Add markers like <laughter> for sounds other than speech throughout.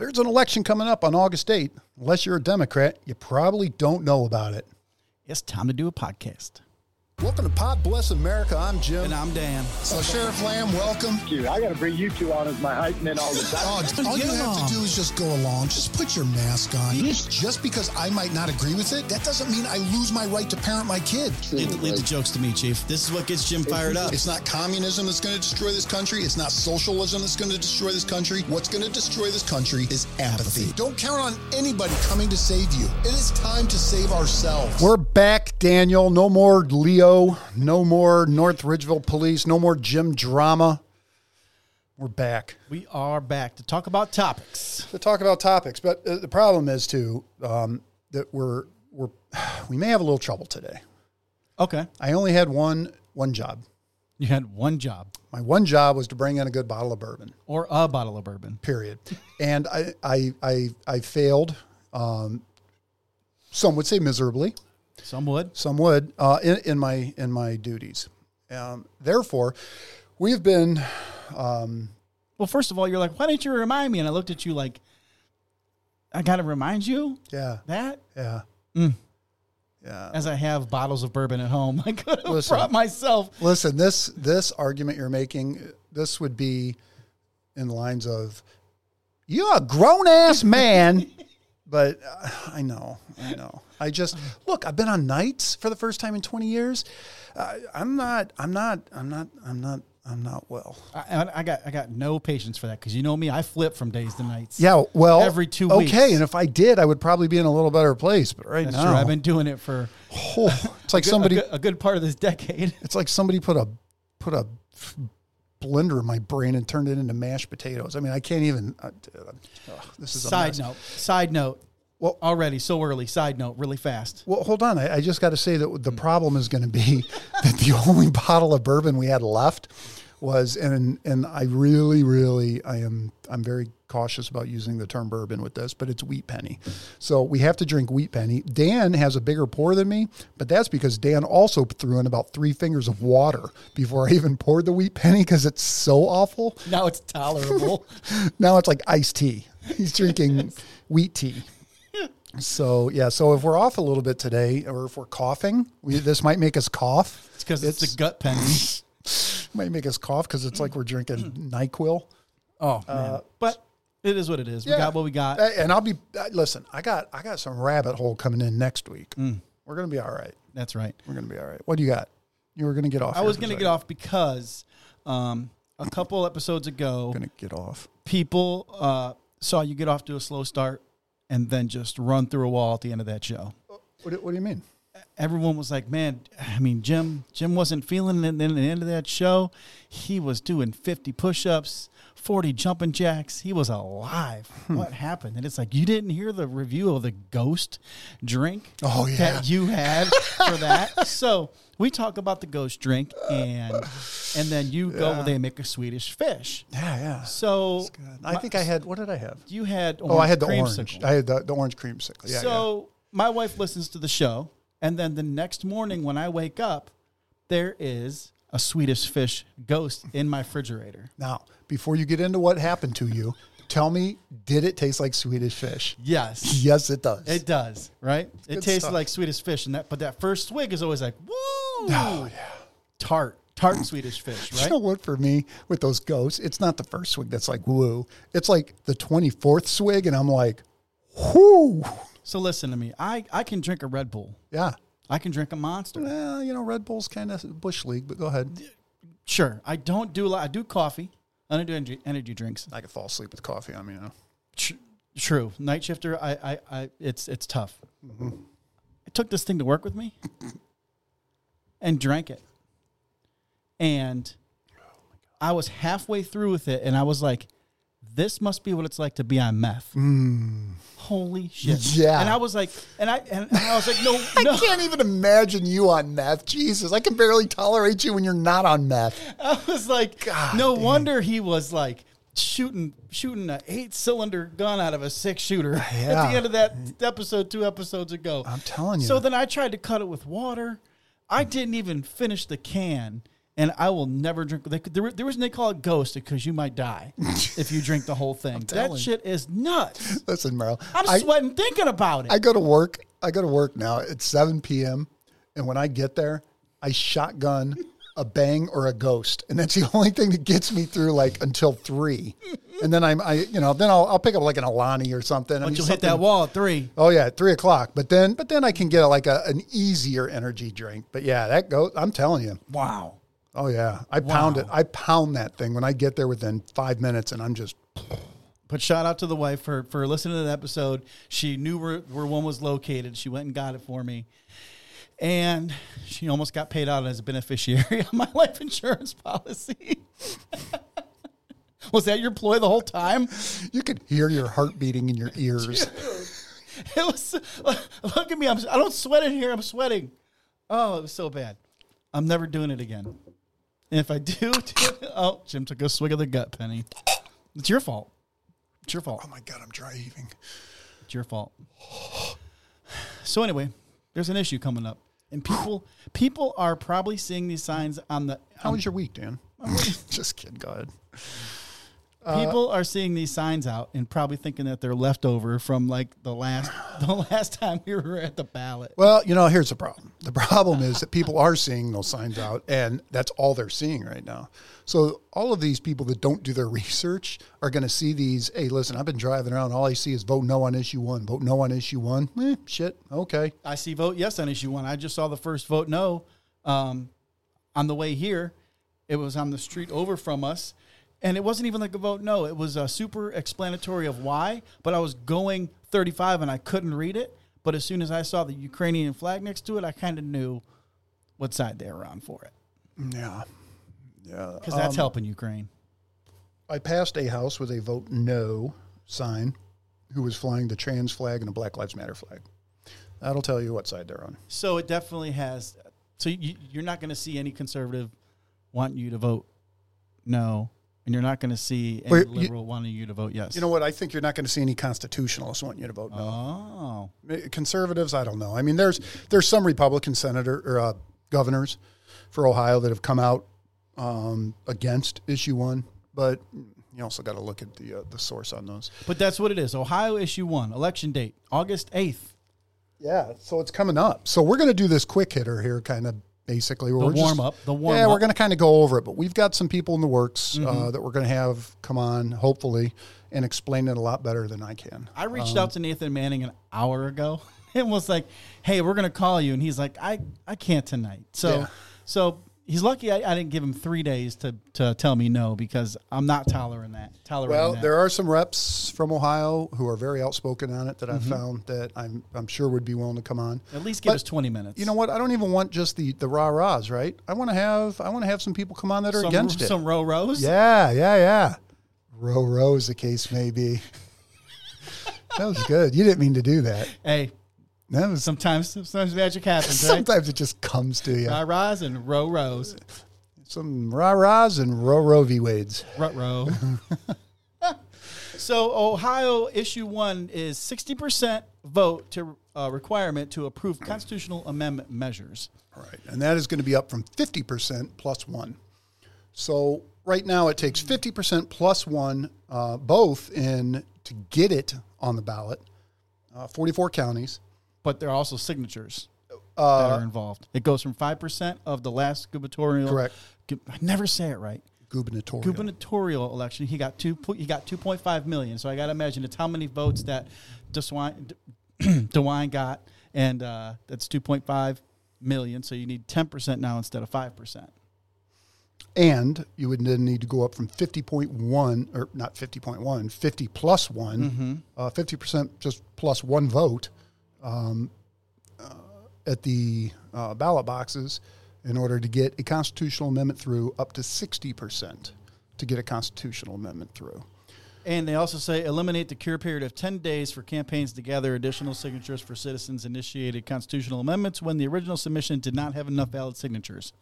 There's an election coming up on August 8th. Unless you're a Democrat, you probably don't know about it. It's time to do a podcast. Welcome to Pod Bless America. I'm Jim. And I'm Dan. So, Sheriff Lamb, welcome. you. I got to bring you two on as my hype men all the time. Oh, all you have on. to do is just go along. Just put your mask on. Just because I might not agree with it, that doesn't mean I lose my right to parent my kid. Leave, leave the jokes to me, Chief. This is what gets Jim fired up. It's not communism that's going to destroy this country. It's not socialism that's going to destroy this country. What's going to destroy this country is apathy. Don't count on anybody coming to save you. It is time to save ourselves. We're back, Daniel. No more Leo. No more North Ridgeville Police. No more Jim drama. We're back We are back to talk about topics. to talk about topics. But uh, the problem is too um, that we're we're <sighs> we may have a little trouble today. Okay. I only had one one job. You had one job My one job was to bring in a good bottle of bourbon. or a bottle of bourbon. period. <laughs> And I, I, I, I failed. Um, some would say miserably. Some would. Some would uh, in, in my in my duties. Um, therefore, we've been. Well, first of all, you're like, why didn't you remind me? And I looked at you like, I got to remind you Yeah, that yeah, yeah. as I have bottles of bourbon at home. <laughs> I could have Listen. brought myself. Listen, this this argument you're making, this would be in the lines of, "You're a grown ass man." <laughs> But uh, I know, I know. I just look. I've been on nights for the first time in 20 years. Uh, I'm not. I'm not. I'm not. I'm not. I'm not well. I, I got I got no patience for that because you know me, I flip from days to nights. Yeah. Well, Every two Okay, weeks. and if I did, I would probably be in a little better place. But right That's now, true. I've been doing it for oh, it's like a good- somebody. a good, a good part of this decade. It's like somebody put a put a blender in my brain and turned it into mashed potatoes. I mean, I can't even. Uh, ugh, this is a Side note. Side note. Well- already so early. Side note, really fast. Well, hold on. I, I just got to say that the problem is going to be <laughs> that the only bottle of bourbon we had left was, and and I really, really, I am, I'm very cautious about using the term bourbon with this, but it's wheat penny. So we have to drink wheat penny. Dan has a bigger pour than me, but that's because Dan also threw in about three fingers of water before I even poured the wheat penny because it's so awful. Now it's tolerable. <laughs> Now it's like iced tea. He's drinking <laughs> wheat tea. So yeah, so if we're off a little bit today, or if we're coughing, we, this might make us cough. It's because it's, a gut penny. <laughs> might make us cough because it's like we're drinking <clears throat> Nyquil. Oh man. but it is what it is. We Uh, got what we got. Uh, And I'll be uh, listen. I got I got some rabbit hole coming in next week. Mm. We're gonna be all right. That's right. We're gonna be all right. What do you got? You were gonna get off. I was going to get off because um, a couple episodes ago, Gonna get off. people uh, saw you get off to a slow start and then just run through a wall at the end of that show. What, do- what do you mean? Everyone was like, "Man, I mean, Jim, Jim wasn't feeling it." And then at the end of that show, he was doing fifty push-ups, forty jumping jacks. He was alive. Hmm. What happened? And it's like you didn't hear the review of the Ghost drink. Oh, yeah. that you had for that. <laughs> So we talk about the Ghost drink, and and then you go, Yeah. they make a Swedish fish. Yeah, yeah. So I think I had. What did I have? you had Oh, I had the orange. I had the, the orange creamsicle. Yeah, so my wife listens to the show, and then the next morning when I wake up, there is a Swedish fish ghost in my refrigerator. Now, before you get into what happened to you, tell me, did it taste like Swedish fish? Yes, Yes, it does. it does. Right? It good tastes stuff. like Swedish fish, and that but that first swig is always like woo, Oh, yeah. tart, tart Swedish fish, <laughs> right? You know what? For me, with those ghosts, it's not the first swig that's like woo. It's like the twenty fourth swig, and I'm like, whoo. So listen to me. I I can drink a Red Bull. Yeah. I can drink a Monster. Well, you know, Red Bull's kind of bush league, but go ahead. Sure, I don't do a lot. I do coffee. I don't do energy, energy drinks. I could fall asleep with coffee on me. You know. Tr- true, night shifter. I, I, I it's it's tough. Mm-hmm. I took this thing to work with me <laughs> and drank it, and I was halfway through with it, and I was like, "This must be what it's like to be on meth." Holy shit! Mm. Yeah. and I was like, and I and, and I was like, "No, <laughs> I no." can't even imagine you on meth. Jesus, I can barely tolerate you when you're not on meth. <laughs> I was like, God no damn. wonder he was like shooting shooting an eight cylinder gun out of a six shooter at the end of that episode two episodes ago. I'm telling you. So then I tried to cut it with water. I didn't even finish the can, And I will never drink. They, could- the, the reason they call it ghost because you might die if you drink the whole thing. <laughs> That telling. shit is nuts. <laughs> Listen, Merle. I'm I, sweating thinking about it. I go to work. I go to work now. It's 7 p.m. And when I get there, I shotgun a bang or a ghost. And that's the <laughs> only thing that gets me through like until three. And then I'm, I, you know, then I'll, I'll pick up like an Alani or something. I but mean, you'll hit that wall at three. Oh yeah, at three o'clock. But then, but then I can get like a, an easier energy drink. But yeah, that goes. I'm telling you. Wow. Oh yeah, I pound it. I pound that thing when I get there within five minutes, and I'm just But shout out to the wife for for listening to the episode. She knew where, where one was located. She went and got it for me. And she almost got paid out as a beneficiary <laughs> on my life insurance policy. <laughs> was that your ploy the whole time? you could hear your heart beating in your ears. <laughs> It was look at me. I'm, I don't sweat in here. I'm sweating. Oh, it was so bad. I'm never doing it again. And if I do, oh, Jim took a swig of the gut, Penny. It's your fault. It's your fault. Oh my god, I'm dry heaving. It's your fault. <sighs> So anyway, there's an issue coming up, and people people are probably seeing these signs on the. How was your week, Dan? <laughs> just kidding. Go ahead. People are seeing these signs out and probably thinking that they're leftover from like the last <laughs> the last time we were at the ballot. Well, you know, here's the problem. The problem is that people are seeing those signs out, and that's all they're seeing right now. So all of these people that don't do their <laughs> research are going to see these. Hey, listen, I've been driving around. All I see is vote no on issue one. Vote no on issue one. Eh, shit. Okay. I see vote yes on issue one. I just saw the first vote no um, on the way here. It was on the street over from us. And it wasn't even like a vote no. It was a super explanatory of why, but I was going 35 and I couldn't read it. But as soon as I saw the Ukrainian flag next to it, I kind of knew what side they were on for it. Yeah. Yeah. Because that's um, helping Ukraine. I passed a house with a vote no sign who was flying the trans flag and a Black Lives Matter flag. That'll tell you what side they're on. So it definitely has. So you, you're not going to see any conservative wanting you to vote no, and you're not going to see any you- liberal wanting you to vote yes. You know what? I think you're not going to see any constitutionalists wanting you to vote no. Oh, conservatives i don't know i mean there's there's some republican senator or uh, governors for ohio that have come out um, against issue one but you also got to look at the uh, the source on those but that's what it is. Ohio issue one, election date August eighth. yeah so it's coming up so we're going to do this quick hitter here kind of basically where The warm up, the warm yeah up. we're going to kind of go over it but we've got some people in the works Mm-hmm. uh, that we're going to have come on hopefully and explain it a lot better than i can I reached Um, out to Nathan Manning an hour ago <laughs> and was like, "Hey, we're going to call you," and he's like, "I I can't tonight." So Yeah. so. He's lucky I, I didn't give him three days to, to tell me no because I'm not tolerating that. Tolerating Well, that. there are some reps from Ohio who are very outspoken on it that Mm-hmm. I've found that I'm I'm sure would be willing to come on. At least give But us 20 minutes. You know what? I don't even want just the the rah rahs, right? I want to have I want to have some people come on that are some, against it. some row rows. Yeah, yeah, yeah. Row row, as the case may be. <laughs> that was good. You didn't mean to do that. Hey, Sometimes sometimes magic happens, right? sometimes it just comes to you. Rah rahs and row rows. Some rah rahs and row row v wades. Rut row. <laughs> so Ohio issue one is 60% vote to uh, requirement to approve constitutional amendment measures. Right. And that is going to be up from 50% plus one. So right now it takes 50% plus one, uh, both in to get it on the ballot, uh, 44 counties. But there are also signatures Uh, that are involved. It goes from 5% of the last gubernatorial. Correct. gu- I never say it right. gubernatorial. gubernatorial election, he got two. po- He got two point five million. So I got to imagine it's how many votes that DeWine, DeWine <clears throat> got, and uh, that's two point five million. So you need ten percent now instead of five percent. and you would then need to go up from 50.1, or not 50.1, 50 plus one, uh, 50% just plus one vote um, uh, at the uh, ballot boxes in order to get a constitutional amendment through up to 60% to get a constitutional amendment through. And they also say eliminate the cure period of 10 days for campaigns to gather additional signatures for citizens initiated constitutional amendments when the original submission did not have enough valid signatures.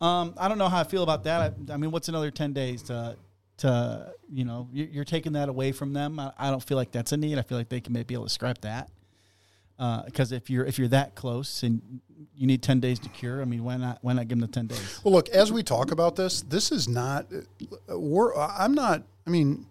Um, I don't know how I feel about that. I, I mean, what's another 10 days to, to you know, you- you're taking that away from them? I, I don't feel like that's a need. I feel like they can maybe be able to scrap that. Because if you're if you're that close and you need ten days to cure, I mean, why not why not give them the ten days? Well, look, as we talk about this, this is not. We're. I'm not. I mean,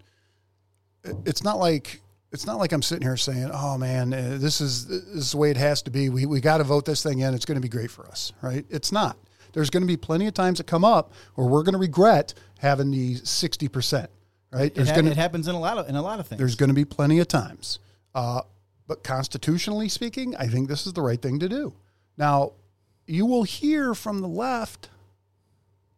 it's not like it's not like I'm sitting here saying, "Oh man, uh, this is this is the way it has to be. We we got to vote this thing in. It's going to be great for us." Right? It's not. There's going to be plenty of times that come up where we're going to regret having the sixty percent. Right? It, ha- going it happens in a lot of in a lot of things. there's going to be plenty of times. Uh, but constitutionally speaking, I think this is the right thing to do. Now, you will hear from the left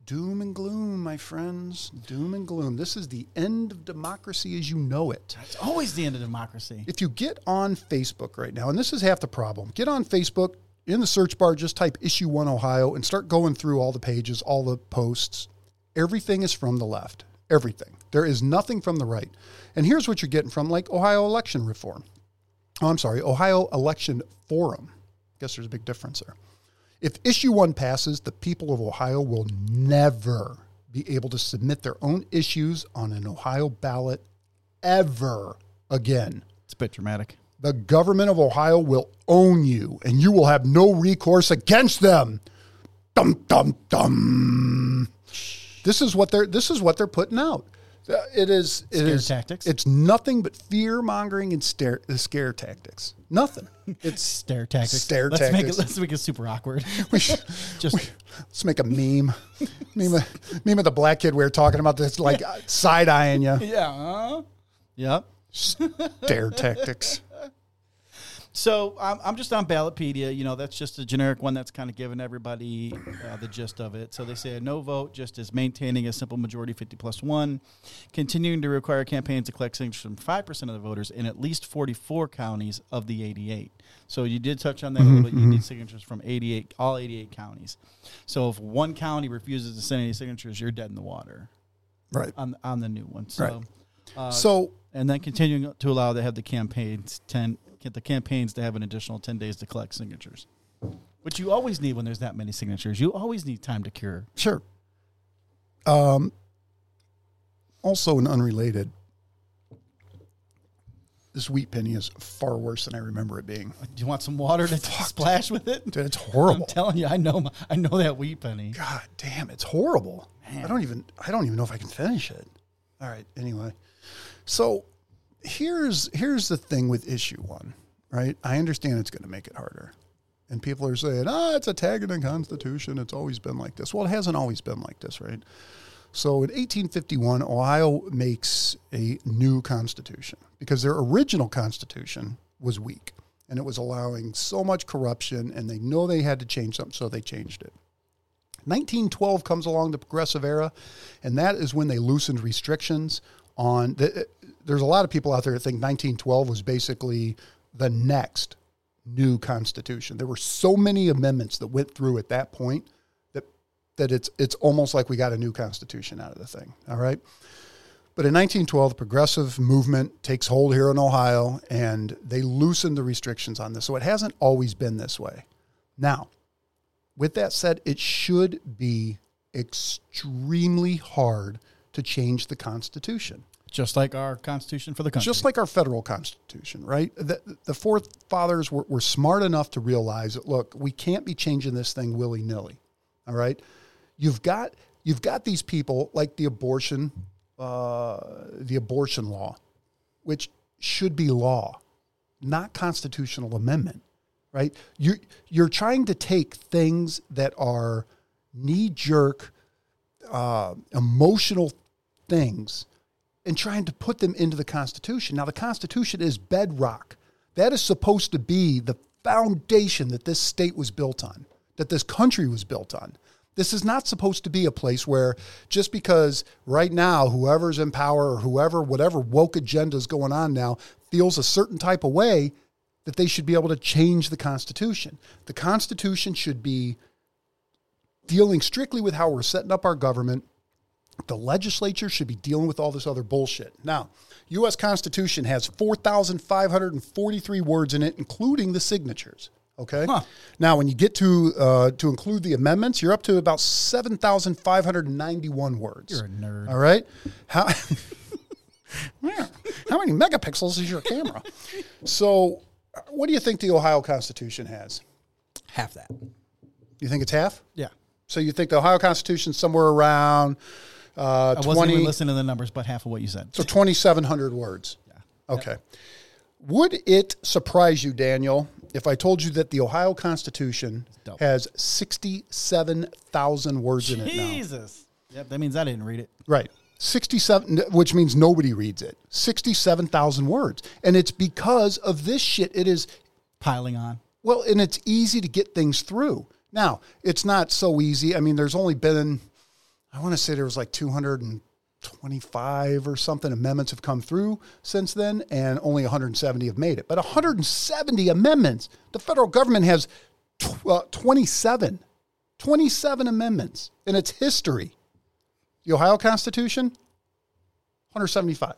doom and gloom, my friends. Doom and gloom. This is the end of democracy as you know it. it's always the end of democracy. If you get on Facebook right now, and this is half the problem, get on Facebook, in the search bar, just type issue one Ohio and start going through all the pages, all the posts. Everything is from the left. Everything. There is nothing from the right. And here's what you're getting from like Ohio election reform. Oh, I'm sorry, Ohio election forum. I Guess there's a big difference there. If issue one passes, the people of Ohio will never be able to submit their own issues on an Ohio ballot ever again. It's a bit dramatic. The government of Ohio will own you and you will have no recourse against them. Dum dum dum. This is what they're this is what they're putting out. Uh, It is it Scare is- tactics? It's nothing but fear mongering and stare, uh, scare tactics. Nothing. <laughs> It's Stare tactics. Stare let's Make tactics. it, let's make it super awkward. <laughs> we should, <laughs> Just let's make a meme. meme, of, meme of the black kid we were talking about this like side eyeing you. yeah. yep. Stare tactics. So I'm, I'm just on Ballotpedia. You know, that's just a generic one that's kind of giving everybody uh, the gist of it. So they say a no vote just is maintaining a simple majority 50 plus one, continuing to require campaigns to collect signatures from 5% of the voters in at least 44 counties of the 88. So you did touch on that a little bit. You need signatures from 88, all 88 counties. So if one county refuses to send any signatures, you're dead in the water Right. on, on the new one. So, Right. uh, So and then continuing to allow to have the campaigns ten the campaigns to have an additional ten days to collect signatures, which you always need when there's that many signatures. You always need time to cure. Sure. Um, also, an unrelated, this wheat penny is far worse than I remember it being. Do you want some water to splash with it? Dude, it's horrible. I'm telling you, I know, my- I know that wheat penny. God damn, it's horrible. I don't even I don't even know if I can finish it. All right, anyway. So here's here's the thing with issue one, right? I understand it's going to make it harder. And people are saying, "Ah, it's a tag in the Constitution. It's always been like this." Well, it hasn't always been like this, right? So in 1851, Ohio makes a new constitution because their original constitution was weak and it was allowing so much corruption, and they know they had to change something, so they changed it. 1912 comes along the progressive era, and that is when they loosened restrictions on. The, there's a lot of people out there that think 1912 was basically the next new constitution. There were so many amendments that went through at that point that that it's it's almost like we got a new constitution out of the thing. All right. But in 1912, the progressive movement takes hold here in Ohio, and they loosen the restrictions on this. So it hasn't always been this way. Now, with that said, it should be extremely hard to change the Constitution, Just like our Constitution for the country. just like our federal Constitution, right? The, the forefathers were, were smart enough to realize that, look, we can't be changing this thing willy nilly. All right, you've got you've got these people like the abortion, uh, the abortion law, which should be law, not constitutional amendment, right? You're, you're trying to take things that are knee jerk, uh, emotional things, and trying to put them into the Constitution. Now, the Constitution is bedrock. That is supposed to be the foundation that this state was built on, that this country was built on. This is not supposed to be a place where just because right now whoever's in power or whoever, whatever woke agenda is going on now, feels a certain type of way, that they should be able to change the Constitution. The Constitution should be dealing strictly with how we're setting up our government. The legislature should be dealing with all this other bullshit. Now, U.S. Constitution has 4,543 words in it, including the signatures. Okay. Huh. Now, when you get to uh, to include the amendments, you're up to about 7,591 words. You're a nerd. All right. How, <laughs> Yeah. How many megapixels is your camera? <laughs> so, what do you think the Ohio Constitution has? Half that. You think it's half? Yeah. So you think the Ohio Constitution somewhere around uh, I wasn't 20, even listening to the numbers, but half of what you said. so 2,700 words. Yeah. Okay. Would it surprise you, Daniel, if I told you that the Ohio Constitution has 67,000 words in it now? Jesus. Yep, that means I didn't read it. Right. 67, which means nobody reads it. 67,000 words. And it's because of this shit. It is, Piling on. well, and it's easy to get things through. Now, it's not so easy. I mean, there's only been, I want to say there was like 225 or something amendments have come through since then, and only 170 have made it. But 170 amendments, the federal government has tw- uh, 27, 27 amendments in its history. The Ohio Constitution, 175,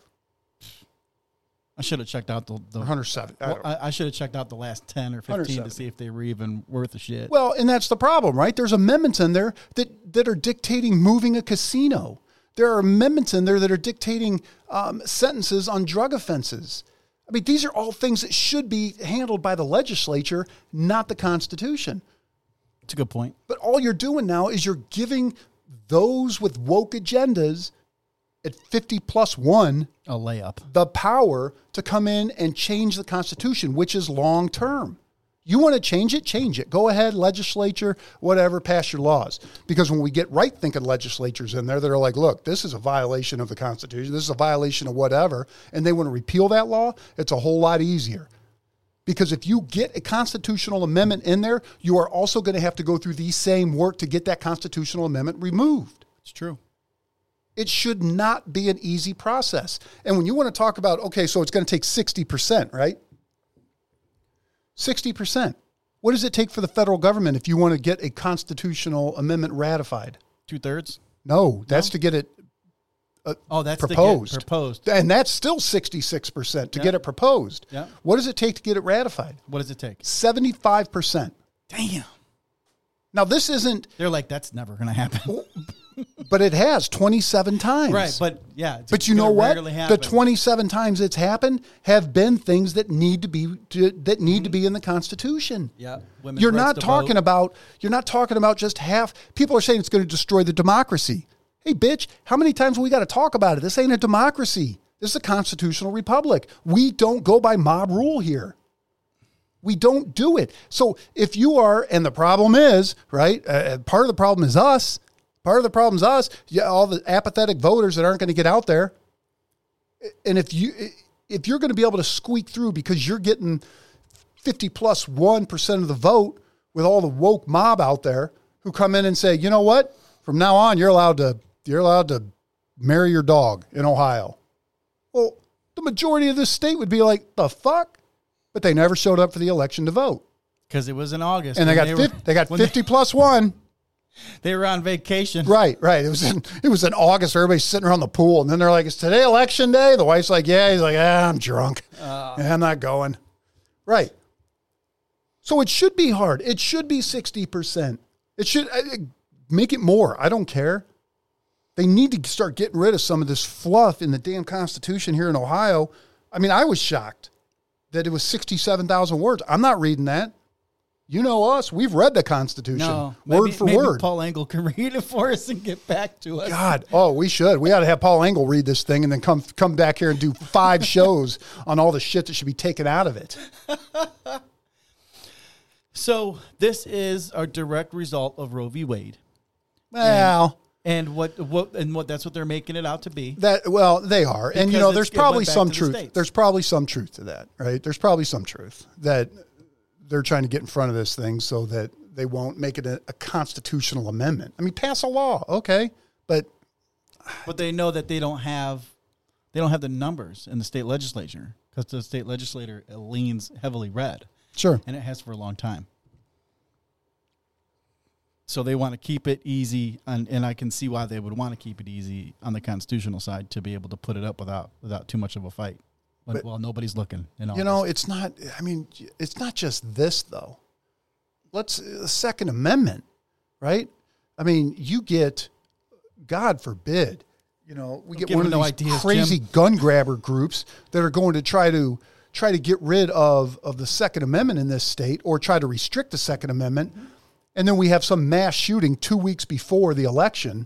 I should have checked out the. the 107. I well, I, I should have checked out the last 10 or 15 to see if they were even worth a shit. Well, and that's the problem, right? There's amendments in there that, that are dictating moving a casino. There are amendments in there that are dictating um, sentences on drug offenses. I mean, these are all things that should be handled by the legislature, not the Constitution. It's a good point. But all you're doing now is you're giving those with woke agendas at 50 plus one A layup. the power to come in and change the Constitution, which is long term. You want to change it, change it. Go ahead, legislature, whatever, pass your laws. Because when we get right thinking legislatures in there that are like, look, this is a violation of the Constitution, this is a violation of whatever, and they want to repeal that law, it's a whole lot easier. Because if you get a constitutional amendment in there, you are also going to have to go through the same work to get that constitutional amendment removed. It's true. It should not be an easy process. And when you want to talk about, okay, so it's going to take 60%, right? 60%. What does it take for the federal government if you want to get a constitutional amendment ratified? Two thirds? No, uh, oh, that's to get it Oh, that's proposed. Proposed. And that's still 66% to Yeah. get it proposed. Yeah. What does it take to get it ratified? What does it take? 75%. Damn. Now, this isn't, They're like, that's never going to happen. But it has 27 times. right. But yeah. it's But you know what? The 27 times it's happened have been things that need to be to, that need to be in the Constitution. Yeah. You're not talking vote. about you're not talking about just half. People are saying it's going to destroy the democracy. Hey, bitch, how many times we got to talk about it? This ain't a democracy. This is a constitutional republic. We don't go by mob rule here. We don't do it. So if you are, and the problem is, right? Uh, part of the problem is us. Part of the problem is us. Yeah, all the apathetic voters that aren't going to get out there. And if you if you're going to be able to squeak through because you're getting 50 plus 1 of the vote with all the woke mob out there who come in and say, "You know what? From now on you're allowed to you're allowed to marry your dog in Ohio." Well, the majority of this state would be like, "The fuck?" But they never showed up for the election to vote. because it was in August, And they got were- 50, they got when 50 plus 1. They, were on vacation. Right, right. It was in it was in August. Everybody's sitting around the pool, and then they're like, "Is today election day?" The wife's like, "Yeah." He's like, "Ah, I'm drunk. Uh. Yeah, I'm not going." Right. So it should be hard. It should be sixty percent. It should uh, make it more. I don't care. They need to start getting rid of some of this fluff in the damn Constitution here in Ohio. I mean, I was shocked that it was sixty-seven thousand words. I'm not reading that. You know us. We've read the Constitution No, word maybe- for maybe word. Paul Engel can <laughs> read it for us and get back to us. God, oh, we should. We ought to have Paul Engel read this thing and then come come back here and do five shows <laughs> on all the shit that should be taken out of it. <laughs> So this is a direct result of Roe v. Wade, Well, and what what and what that's what they're making it out to be. that well, they are, and you know, there's probably some the truth. There's probably some truth to that, right? There's probably some truth that they're trying to get in front of this thing so that they won't make it a, a constitutional amendment. I mean, pass a law, okay, but But they know that they don't have they don't have the numbers in the state legislature because the state legislature leans heavily red, sure, and it has for a long time. So they want to keep it easy, and, and I can see why they would want to keep it easy on the constitutional side to be able to put it up without without too much of a fight. But, But- well, nobody's looking. All You know, this. it's not. I mean, it's not just this though. Let's the Second Amendment, right? I mean, you get, God forbid, you know, we get one of no these ideas, crazy Jim. gun grabber groups that are going to try to try to get rid of of the Second Amendment in this state or try to restrict the Second Amendment, and then we have some mass shooting two weeks before the election,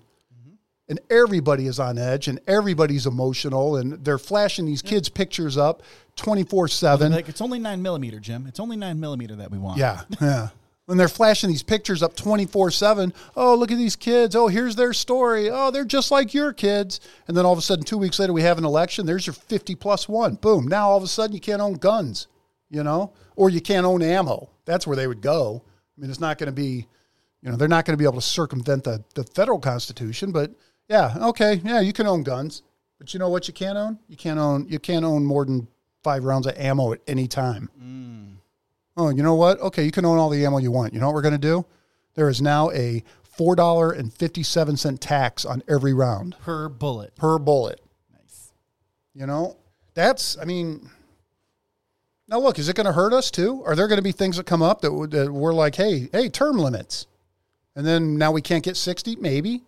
and everybody is on edge and everybody's emotional and they're flashing these kids' pictures up twenty four seven. Like it's only nine millimeter, Jim. It's only nine millimeter that we want. Yeah, <laughs> yeah. When they're flashing these pictures up 24 7, oh, look at these kids. Oh, here's their story. Oh, they're just like your kids. And then all of a sudden, two weeks later, we have an election. There's your 50 plus one. Boom. Now all of a sudden, you can't own guns, you know, or you can't own ammo. That's where they would go. I mean, it's not going to be, you know, they're not going to be able to circumvent the, the federal constitution, but yeah, okay. Yeah, you can own guns. But you know what you can't own? You can't own you can't own more than five rounds of ammo at any time. Mm. Oh, you know what? Okay, you can own all the ammo you want. You know what we're going to do? There is now a four dollar and fifty seven cent tax on every round Per bullet. per bullet. Nice. You know, that's. I mean, now look, is it going to hurt us too? Are there going to be things that come up that, that we're like, hey, hey, term limits, and then now we can't get sixty? Maybe,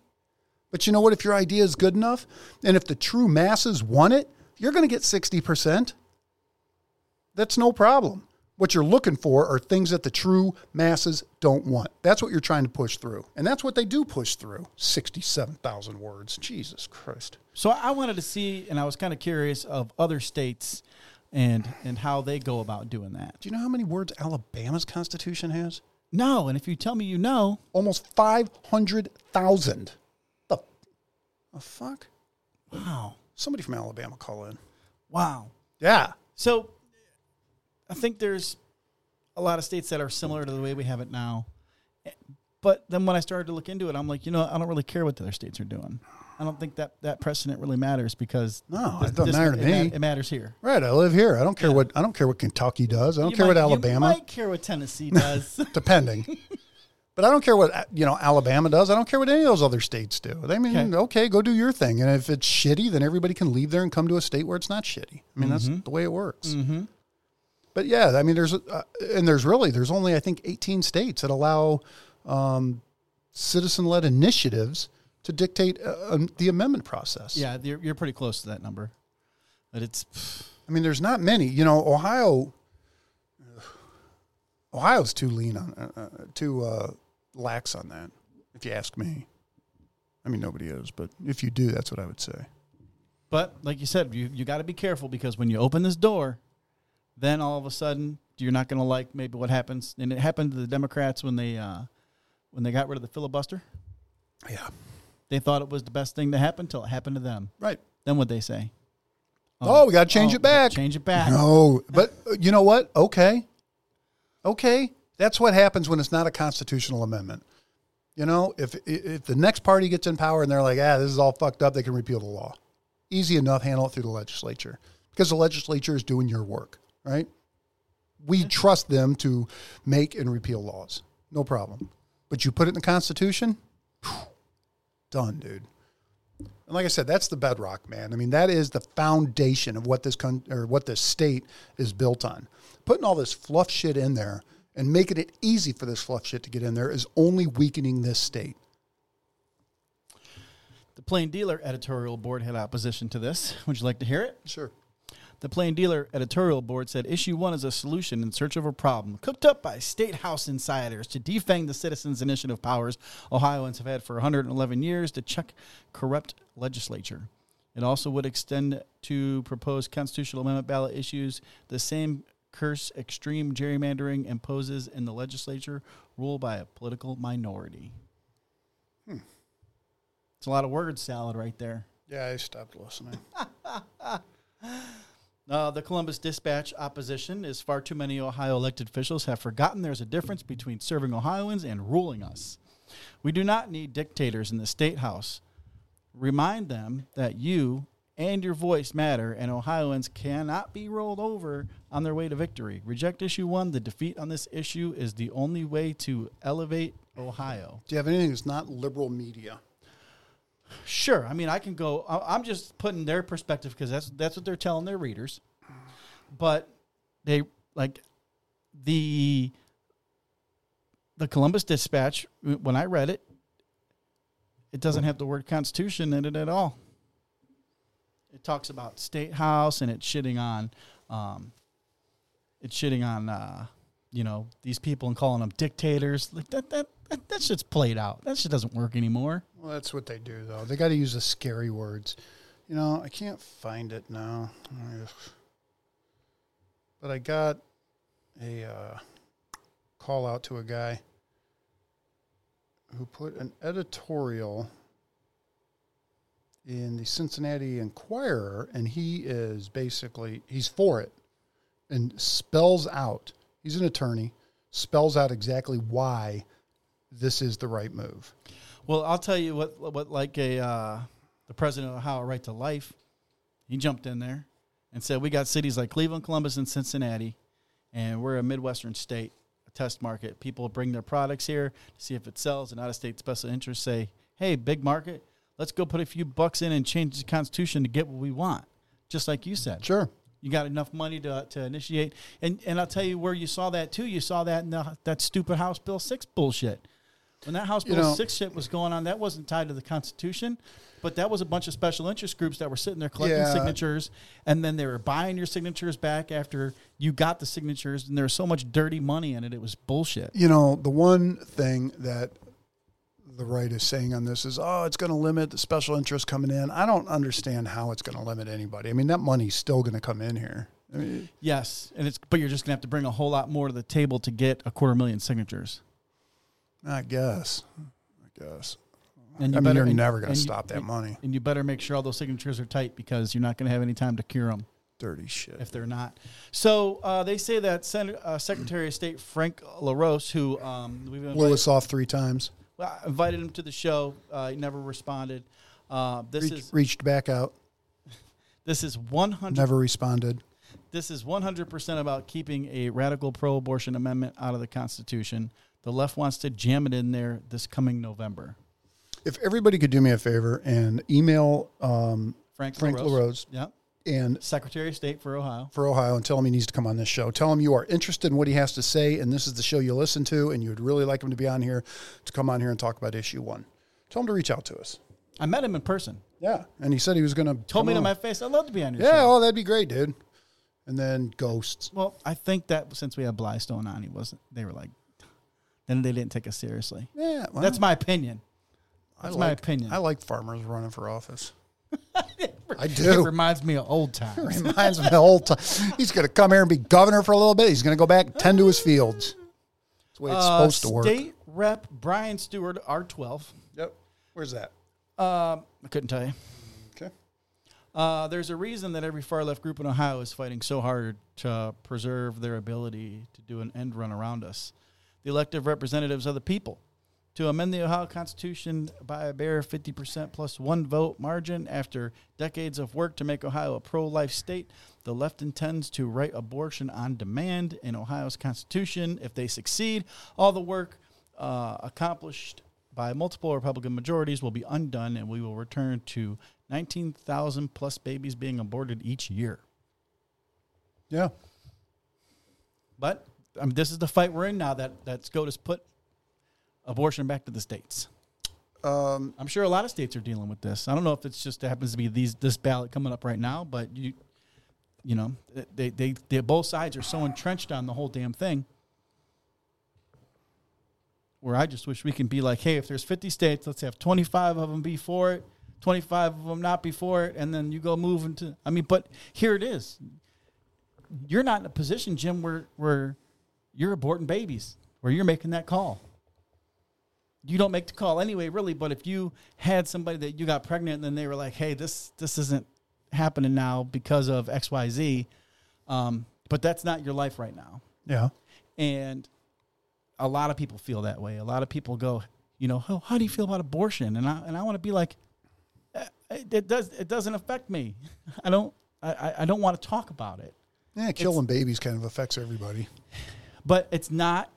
but you know what? If your idea is good enough, and if the true masses want it, you're going to get sixty percent. That's no problem. What you're looking for are things that the true masses don't want. That's what you're trying to push through. And that's what they do push through. 67,000 words. Jesus Christ. So I wanted to see, and I was kind of curious of other states and and how they go about doing that. Do you know how many words Alabama's Constitution has? No, and if you tell me you know, Almost 500,000. The, fuck? wow, Somebody from Alabama call in. wow. Yeah. So I think there's a lot of states that are similar to the way we have it now. But then when I started to look into it, I'm like, you know, I don't really care what the other states are doing. I don't think that that precedent really matters because No, this- it doesn't this- matter to it me. It matters here. Right. I live here. I don't care Yeah. what I don't care what Kentucky does. I don't You care what Alabama. You might care what Tennessee does. <laughs> depending. <laughs> but I don't care what you know Alabama does. I don't care what any of those other states do. They mean, Okay. okay. go do your thing. And if it's shitty, then everybody can leave there and come to a state where it's not shitty. I mean, that's the way it works. mm-hmm. But yeah, I mean, there's uh, and there's really there's only I think 18 states that allow um, citizen-led initiatives to dictate uh, um, the amendment process. Yeah, you're, you're pretty close to that number. But it's <sighs> I mean, there's not many. You know, Ohio. Ohio's too lean on, uh, uh, too uh, lax on that. If you ask me, I mean nobody is, but if you do, that's what I would say. But like you said, you, you got to be careful because when you open this door, then all of a sudden you're not going to like maybe what happens. And it happened to the Democrats when they uh, when they got rid of the filibuster. Yeah, They thought it was the best thing to happen until it happened to them. right. Then what they say? Oh, we got to change oh, it back. Change it back. No, but uh, you know what? Okay, okay. That's what happens when it's not a constitutional amendment. You know, if if the next party gets in power and they're like, ah, this is all fucked up, they can repeal the law. Easy enough, handle it through the legislature because the legislature is doing your work, right? We trust them to make and repeal laws, no problem. But you put it in the Constitution, done, dude. And like I said, that's the bedrock, man. I mean, that is the foundation of what this con- or what this state is built on. Putting all this fluff shit in there and making it easy for this fluff shit to get in there is only weakening this state. The Plain Dealer editorial board had opposition to this. <laughs> Would you like to hear it? Sure. The Plain Dealer editorial board said issue one is a solution in search of a problem cooked up by state house insiders to defang the citizens' initiative powers Ohioans have had for 111 years to check corrupt legislature. It also would extend to proposed constitutional amendment ballot issues the same curse extreme gerrymandering imposes in the legislature ruled by a political minority. Hmm. It's a lot of word salad right there. Yeah, I stopped listening. <laughs> Uh, the Columbus Dispatch opposition is far too many Ohio elected officials have forgotten there's a difference between serving Ohioans and ruling us. We do not need dictators in the state house. Remind them that you and your voice matter, and Ohioans cannot be rolled over on their way to victory. Reject issue one. The defeat on this issue is the only way to elevate Ohio. Do you have anything that's not liberal media? Sure. I mean, I can go. I'm just putting their perspective because that's that's what they're telling their readers. But they like the the Columbus Dispatch. When I read it, it doesn't have the word Constitution in it at all. It talks about state house and it's shitting on um, it's shitting on uh, you know these people and calling them dictators. Like that that that, that shit's played out. That shit doesn't work anymore. Well, that's what they do, though. They got to use the scary words. You know, I can't find it now. But I got a uh, call out to a guy who put an editorial in the Cincinnati Enquirer, and he is basically he's for it and spells out. He's an attorney, spells out exactly why this is the right move. Well, I'll tell you what what like a uh, the president of Ohio Right to Life, he jumped in there and said we got cities like Cleveland, Columbus, and Cincinnati, and we're a midwestern state, a test market. People bring their products here to see if it sells, and out of state special interests say, "Hey, big market, let's go put a few bucks in and change the constitution to get what we want." Just like you said, Sure. you got enough money to, to initiate, and and I'll tell you where you saw that too. You saw that in the, that stupid House Bill six bullshit. When that House You Bill know- six shit was going on, that wasn't tied to the Constitution, but that was a bunch of special interest groups that were sitting there collecting Yeah. signatures, and then they were buying your signatures back after you got the signatures, and there was so much dirty money in it, it was bullshit. You know, the one thing that the right is saying on this is, oh, it's going to limit the special interest coming in. I don't understand how it's going to limit anybody. I mean, that money's still going to come in here. I mean, Yes, and it's but you're just gonna have to bring a whole lot more to the table to get a quarter million signatures. I guess. I guess. And I mean, you're and- never going to you- stop that money. And you better make sure all those signatures are tight because you're not going to have any time to cure them Dirty shit. if they're not. So uh, they say that Sen- uh, Secretary of State Frank LaRose, who um, we've Blew invited, us off three times. well, I invited him to the show, uh, he never responded. Uh, this Reach, is reached back out. <laughs> this is one hundred. Never responded. This is one hundred percent about keeping a radical pro-abortion amendment out of the Constitution. The left wants to jam it in there this coming November. If everybody could do me a favor and email um, Frank, Frank LaRose, LaRose Yep. and Secretary of State for Ohio. for Ohio and tell him he needs to come on this show. Tell him you are interested in what he has to say, and this is the show you listen to, and you would really like him to be on here to come on here and talk about issue one. Tell him to reach out to us. I met him in person. Yeah, and he said he was going to Told me to my face, I'd love to be on your Yeah, show. oh, that'd be great, dude. And then ghosts. Well, I think that since we had Blystone on, he wasn't. They were like, then they didn't take us seriously. Yeah, well, That's my opinion. That's my opinion. I like farmers running for office. <laughs> I It do. reminds me of old <laughs> times. Reminds me of old time. He's going to come here and be governor for a little bit. He's going to go back and tend to his fields. That's the way it's Uh, supposed to work. State Rep Brian Stewart, R12. Yep. Where's that? Um, I couldn't tell you. Okay. Uh, there's a reason that every far left group in Ohio is fighting so hard to preserve their ability to do an end run around us. The elective representatives of the people. To amend the Ohio Constitution by a bare 50% plus one vote margin after decades of work to make Ohio a pro life state, the left intends to write abortion on demand in Ohio's Constitution. If they succeed, all the work uh, accomplished by multiple Republican majorities will be undone, and we will return to 19,000 plus babies being aborted each year. Yeah. But I mean, this is the fight we're in now that, that SCOTUS put abortion back to the states. Um, I'm sure a lot of states are dealing with this. I don't know if it's just it happens to be these this ballot coming up right now, but you you know they they, they both sides are so entrenched on the whole damn thing. Where I just wish we can be like, hey, if there's 50 states, let's have 25 of them be for it, 25 of them not be for it, and then you go move into. I mean, but here it is. You're not in a position, Jim, where where you're aborting babies, where you're making that call you don't make the call anyway, really. But if you had somebody that you got pregnant and then they were like, "Hey, this this isn't happening now because of X, Y, Z," um, but that's not your life right now, yeah. and a lot of people feel that way. A lot of people go, you know, oh, how do you feel about abortion? And I and I want to be like, "Eh, it does it doesn't affect me. <laughs> I don't I, I- I don't want to talk about it. Yeah, killing babies kind of affects everybody. But it's not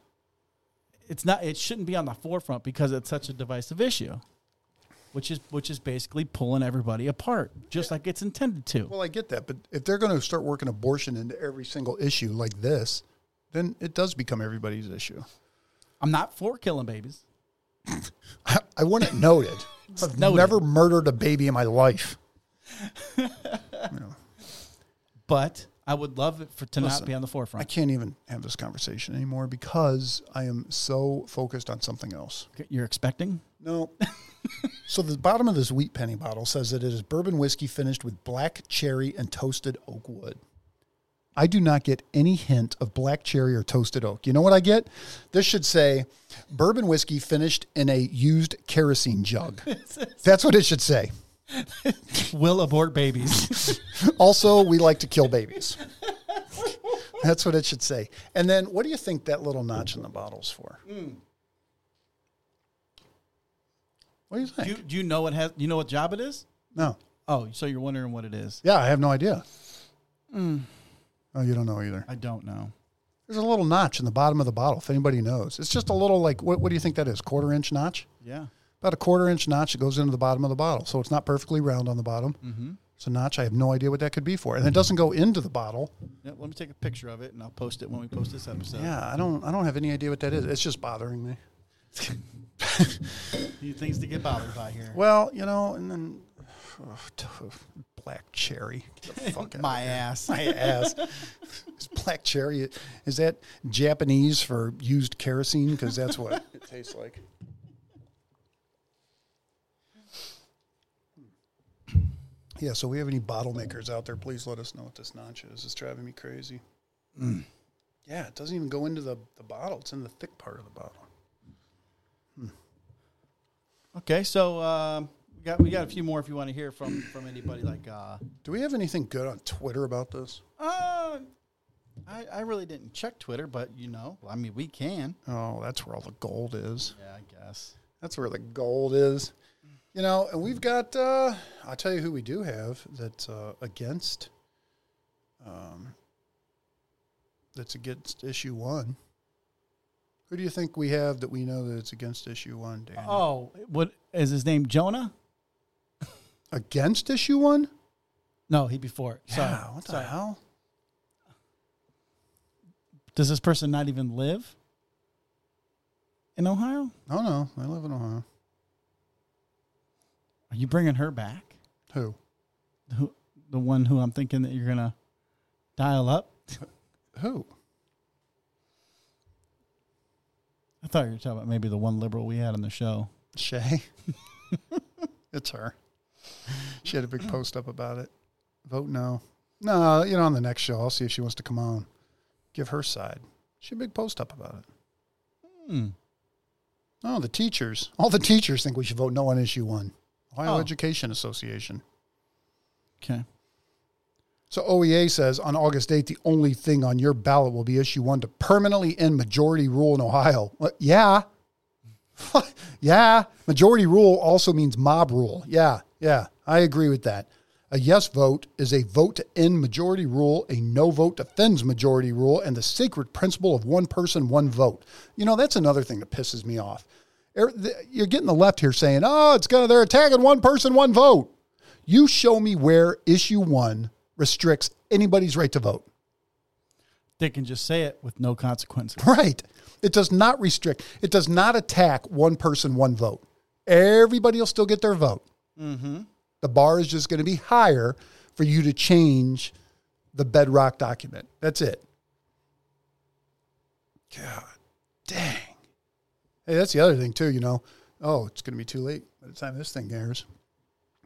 it's not it shouldn't be on the forefront because it's such a divisive issue which is which is basically pulling everybody apart just like it's intended to Well, I get that, but if they're going to start working abortion into every single issue like this, then it does become everybody's issue. i'm not for killing babies I, I want it noted. <laughs> I've noted. never murdered a baby in my life. <laughs> but I would love it for to not be on the forefront. I can't even have this conversation anymore because I am so focused on something else. You're expecting? No. <laughs> so the bottom of this wheat penny bottle says that it is bourbon whiskey finished with black cherry and toasted oak wood. I do not get any hint of black cherry or toasted oak. You know what I get? This should say bourbon whiskey finished in a used kerosene jug. <laughs> That's what it should say. <laughs> Will abort babies. <laughs> Also, we like to kill babies. That's what it should say. And then, what do you think that little notch in the bottle's for? Hmm. What do you think? do, you, do you know what has? You know what job it is? no. Oh, so you're wondering what it is? Yeah, I have no idea. Hmm. Oh, you don't know either. I don't know. There's a little notch in the bottom of the bottle, if anybody knows. It's just a little like, what, what do you think that is? Quarter inch notch? Yeah. About a quarter inch notch that goes into the bottom of the bottle. So it's not perfectly round on the bottom. Mm-hmm. It's a notch. I have no idea what that could be for. And it doesn't go into the bottle. yeah. Let me take a picture of it and I'll post it when we post this episode. Yeah, I don't I don't have any idea what that is. It's just bothering me. <laughs> Few things to get bothered by here. Well, you know, and then oh, <sighs> t- black cherry. Fuck <laughs> My ass. My ass. <laughs> Is black cherry is that Japanese for used kerosene? Because that's what it tastes like. Yeah, so we have any bottle makers out there? Please let us know what this notch is. It's driving me crazy. Yeah, it doesn't even go into the, the bottle. It's in the thick part of the bottle. Okay, so um, we got we got a few more if you want to hear from from anybody like. Uh, Do we have anything good on Twitter about this? uh, I I really didn't check Twitter, but you know, I mean, we can. Oh, that's where all the gold is. Yeah, I guess. That's where the gold is. You know, and we've got, uh, I'll tell you who we do have that's uh, against, um, that's against issue one. Who do you think we have that we know that it's against issue one, Dan? Oh, what is his name? Jonah? Against issue one? No, he before. it. Sorry. Yeah, what the Sorry. hell? Does this person not even live in Ohio? No, no, I live in Ohio. Are you bringing her back? Who? Who, the one who I'm thinking that you're gonna dial up? <laughs> Who? I thought you were talking about maybe the one liberal we had on the show. Shay? <laughs> it's her. She had a big post up about it. Vote no. No, you know, on the next show, I'll see if she wants to come on. Give her side. She had a big post up about it. Hmm. Oh, the teachers. All the teachers think we should vote no on issue one. Ohio Oh. Education Association. Okay. So OEA says on August 8th, the only thing on your ballot will be issue one to permanently end majority rule in Ohio. Yeah. <laughs> yeah. Majority rule also means mob rule. Yeah. Yeah. I agree with that. A yes vote is a vote to end majority rule. A no vote defends majority rule and the sacred principle of one person, one vote. You know, that's another thing that pisses me off. You're getting the left here saying, oh, it's to, they're attacking one person, one vote. You show me where issue one restricts anybody's right to vote. They can just say it with no consequences. <laughs> Right. It does not restrict, it does not attack one person, one vote. Everybody will still get their vote. Mm-hmm. The bar is just going to be higher for you to change the bedrock document. That's it. God dang. Hey, that's the other thing, too, you know. Oh, it's going to be too late by the time this thing airs.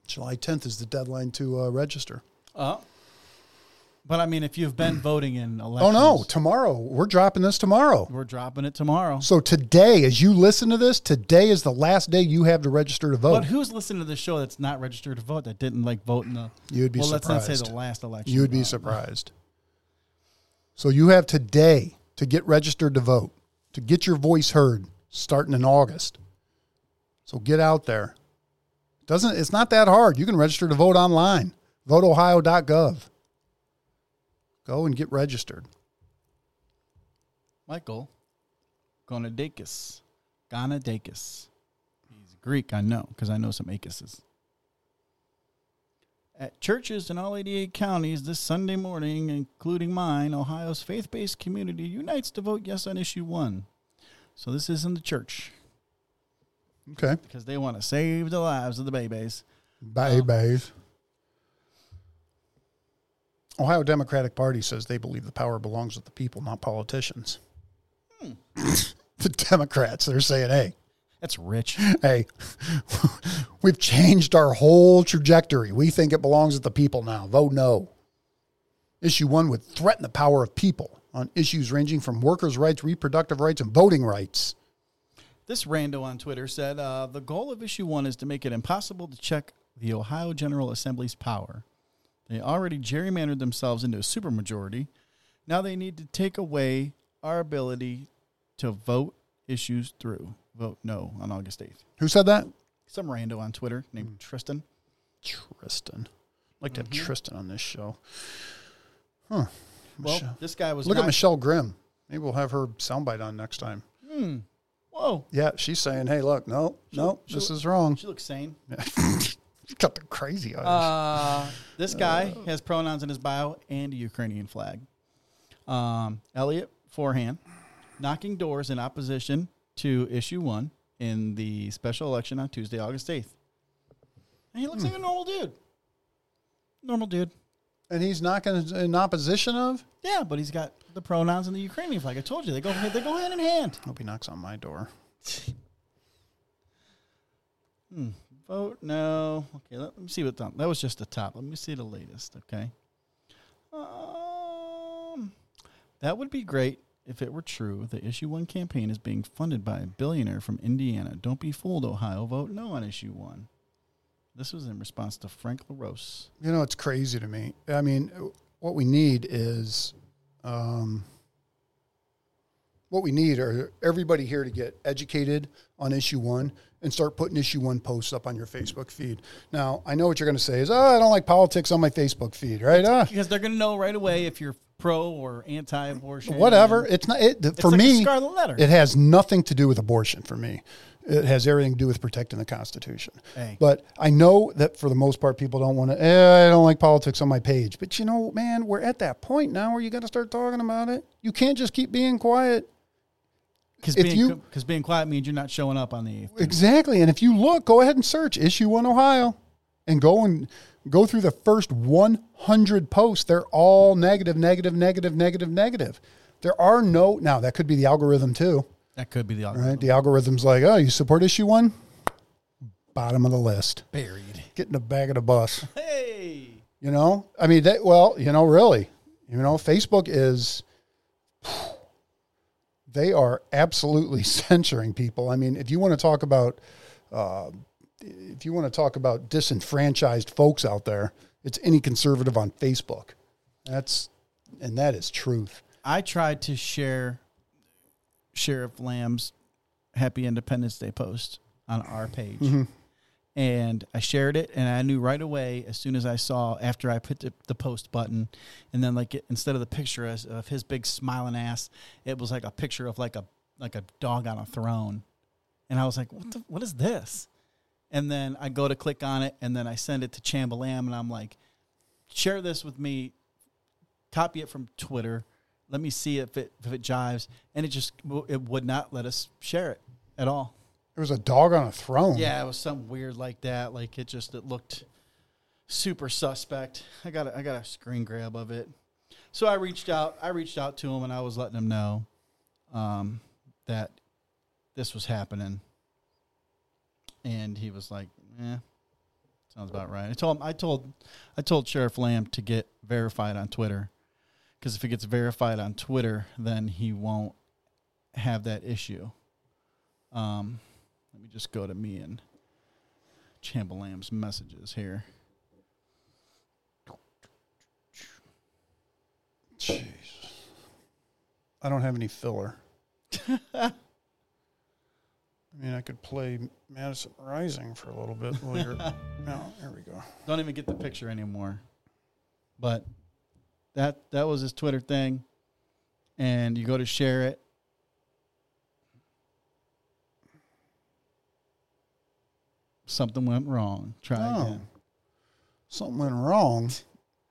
July 10th is the deadline to uh, register. Oh. But I mean, if you've been voting in elections, <clears throat> Oh, no. Tomorrow. We're dropping this tomorrow. we're dropping it tomorrow. So today, as you listen to this, today is the last day you have to register to vote. But who's listening to the show that's not registered to vote that didn't like vote in the? You would be surprised. let's not say the last election. you would be Uh, surprised. So you have today to get registered to vote, to get your voice heard, starting in August. So get out there. Doesn't it's not that hard. You can register to vote online. VoteOhio.gov. Go and get registered. Michael Gonidakis. Gonidakis. He's Greek, I know, because I know some Akises. At churches in all 88 counties this Sunday morning, including mine, Ohio's faith based community unites to vote yes on issue one. So this isn't the church Okay. because they want to save the lives of the babies. Bye, bays. Ohio Democratic Party says they believe the power belongs with the people, not politicians. Hmm. <laughs> the Democrats, they're saying, hey, That's rich. hey, <laughs> we've changed our whole trajectory. We think it belongs with the people now. Vote no. Issue one would threaten the power of people on issues ranging from workers' rights, reproductive rights, and voting rights. This rando on Twitter said uh, the goal of issue one is to make it impossible to check the Ohio General Assembly's power. They already gerrymandered themselves into a supermajority. Now they need to take away our ability to vote issues through. Vote no on August 8th. Who said that? Some rando on Twitter named Tristan. Tristan. I'd like to have Tristan on this show. Huh. Well, Michelle. this guy was Look not, at Michele Grim. Maybe we'll have her soundbite on next time. Whoa, Yeah, she's saying, "Hey, look, no, no, she this look- is wrong." she looks sane. <laughs> She's got the crazy eyes. Uh, this guy has pronouns in his bio and a Ukrainian flag. Um, Elliot Forehand, knocking doors in opposition to issue one in the special election on Tuesday, August 8th. And he looks like a normal dude. Normal dude. And he's not going to in opposition of. Yeah, but he's got the pronouns and the Ukrainian flag. I told you they go they go hand in hand. Hope he knocks on my door. <laughs> Vote no. Okay, let, me see what the, that was just the top. Let me see the latest. Okay. Um, that would be great if it were true. The issue one campaign is being funded by a billionaire from Indiana. Don't be fooled, Ohio. Vote no on issue one. This was in response to Frank LaRose. You know, it's crazy to me. I mean, what we need is, um, what we need are everybody here to get educated on issue one and start putting issue one posts up on your Facebook feed. Now, I know what you're going to say is, oh, I don't like politics on my Facebook feed, right? Ah, Because they're going to know right away if you're pro or anti-abortion. whatever. It's not it, for like me. scarlet letter. It has nothing to do with abortion for me. It has everything to do with protecting the Constitution. But I know that for the most part, people don't want to. Eh, I don't like politics on my page. But you know, man, we're at that point now where you got to start talking about it. You can't just keep being quiet. Because if being, being quiet means you're not showing up on the 8th. Exactly. And if you look, go ahead and search issue one Ohio, and go and go through the first 100 posts. They're all negative, negative, negative, negative, negative. There are no now. That could be the algorithm too. That could be the algorithm. Right? The algorithm's like, oh, you support issue one? Bottom of the list. Buried. Get in the back of the bus. <laughs> Hey. You know? I mean, that, well, you know, really. You know, Facebook is, they are absolutely <laughs> censoring people. I mean, if you want to talk about, uh, if you want to talk about disenfranchised folks out there, it's any conservative on Facebook. That's, and that is truth. I tried to share Sheriff Lamb's Happy Independence Day post on our page. Mm-hmm. And I shared it, and I knew right away as soon as I saw after I put the, the post button, and then like it, instead of the picture of his big smiling ass, it was like a picture of like a like a dog on a throne, and I was like, what the, what is this? And then I go to click on it, and then I send it to Chambalam, and I'm like, share this with me, copy it from Twitter. Let me see if it if it jives, and it just it would not let us share it at all. It was a dog on a throne. Yeah, it was something weird like that. Like it just it looked super suspect. I got a, I got a screen grab of it. So I reached out. I reached out to him and I was letting him know um, that this was happening. And he was like, "Yeah, sounds about right." I told him. I told I told Sheriff Lamb to get verified on Twitter because if it gets verified on Twitter, then he won't have that issue. Um, let me just go to me and Chamberlain's messages here. Jeez. I don't have any filler. <laughs> I mean, I could play Madison Rising for a little bit while you're. <laughs> no, there we go. Don't even get the picture anymore. But that that was his Twitter thing, and you go to share it. Something went wrong. Try Oh. again. Something went wrong.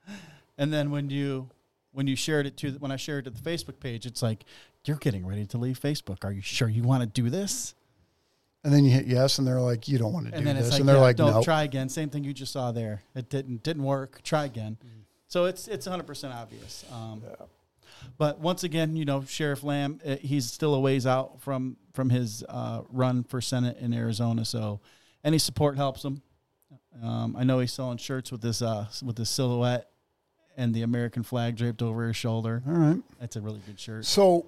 <laughs> And then when you when you shared it to when I shared it to the Facebook page, it's like you're getting ready to leave Facebook. Are you sure you want to do this? And then you hit yes, and they're like, "You don't want to do and then this," it's like, and they're yeah, like, don't "No." try again. Same thing you just saw there. It didn't didn't work. Try again. Mm-hmm. So it's it's 100 percent obvious. Um, But once again, you know, Sheriff Lamb, uh, he's still a ways out from from his uh, run for Senate in Arizona. So any support helps him. Um, I know he's selling shirts with this uh, with this silhouette and the American flag draped over his shoulder. All right. That's a really good shirt. So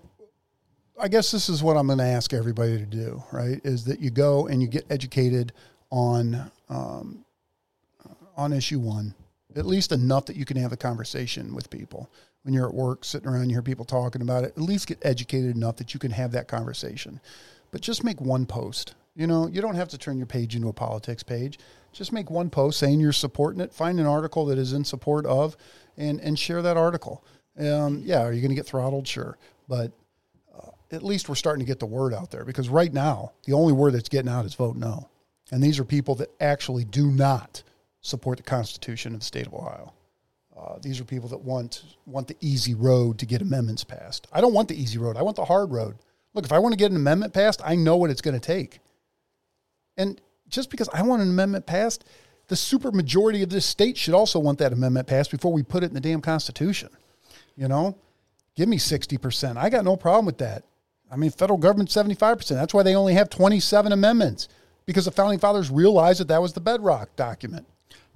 I guess this is what I'm going to ask everybody to do, right? Is that you go and you get educated on um, on issue one, at least enough that you can have a conversation with people. When you're at work, sitting around, you hear people talking about it. At least get educated enough that you can have that conversation. But just make one post. You know, you don't have to turn your page into a politics page. Just make one post saying you're supporting it. Find an article that is in support of, and and share that article. Um, yeah, are you going to get throttled? Sure, but at least we're starting to get the word out there because right now the only word that's getting out is vote no. And these are people that actually do not support the Constitution of the state of Ohio. Uh, these are people that want want the easy road to get amendments passed. I don't want the easy road. I want the hard road. Look, if I want to get an amendment passed, I know what it's going to take. And just because I want an amendment passed, the super majority of this state should also want that amendment passed before we put it in the damn Constitution. You know, give me 60%. I got no problem with that. I mean, federal government 75%. That's why they only have 27 amendments because the founding fathers realized that that was the bedrock document.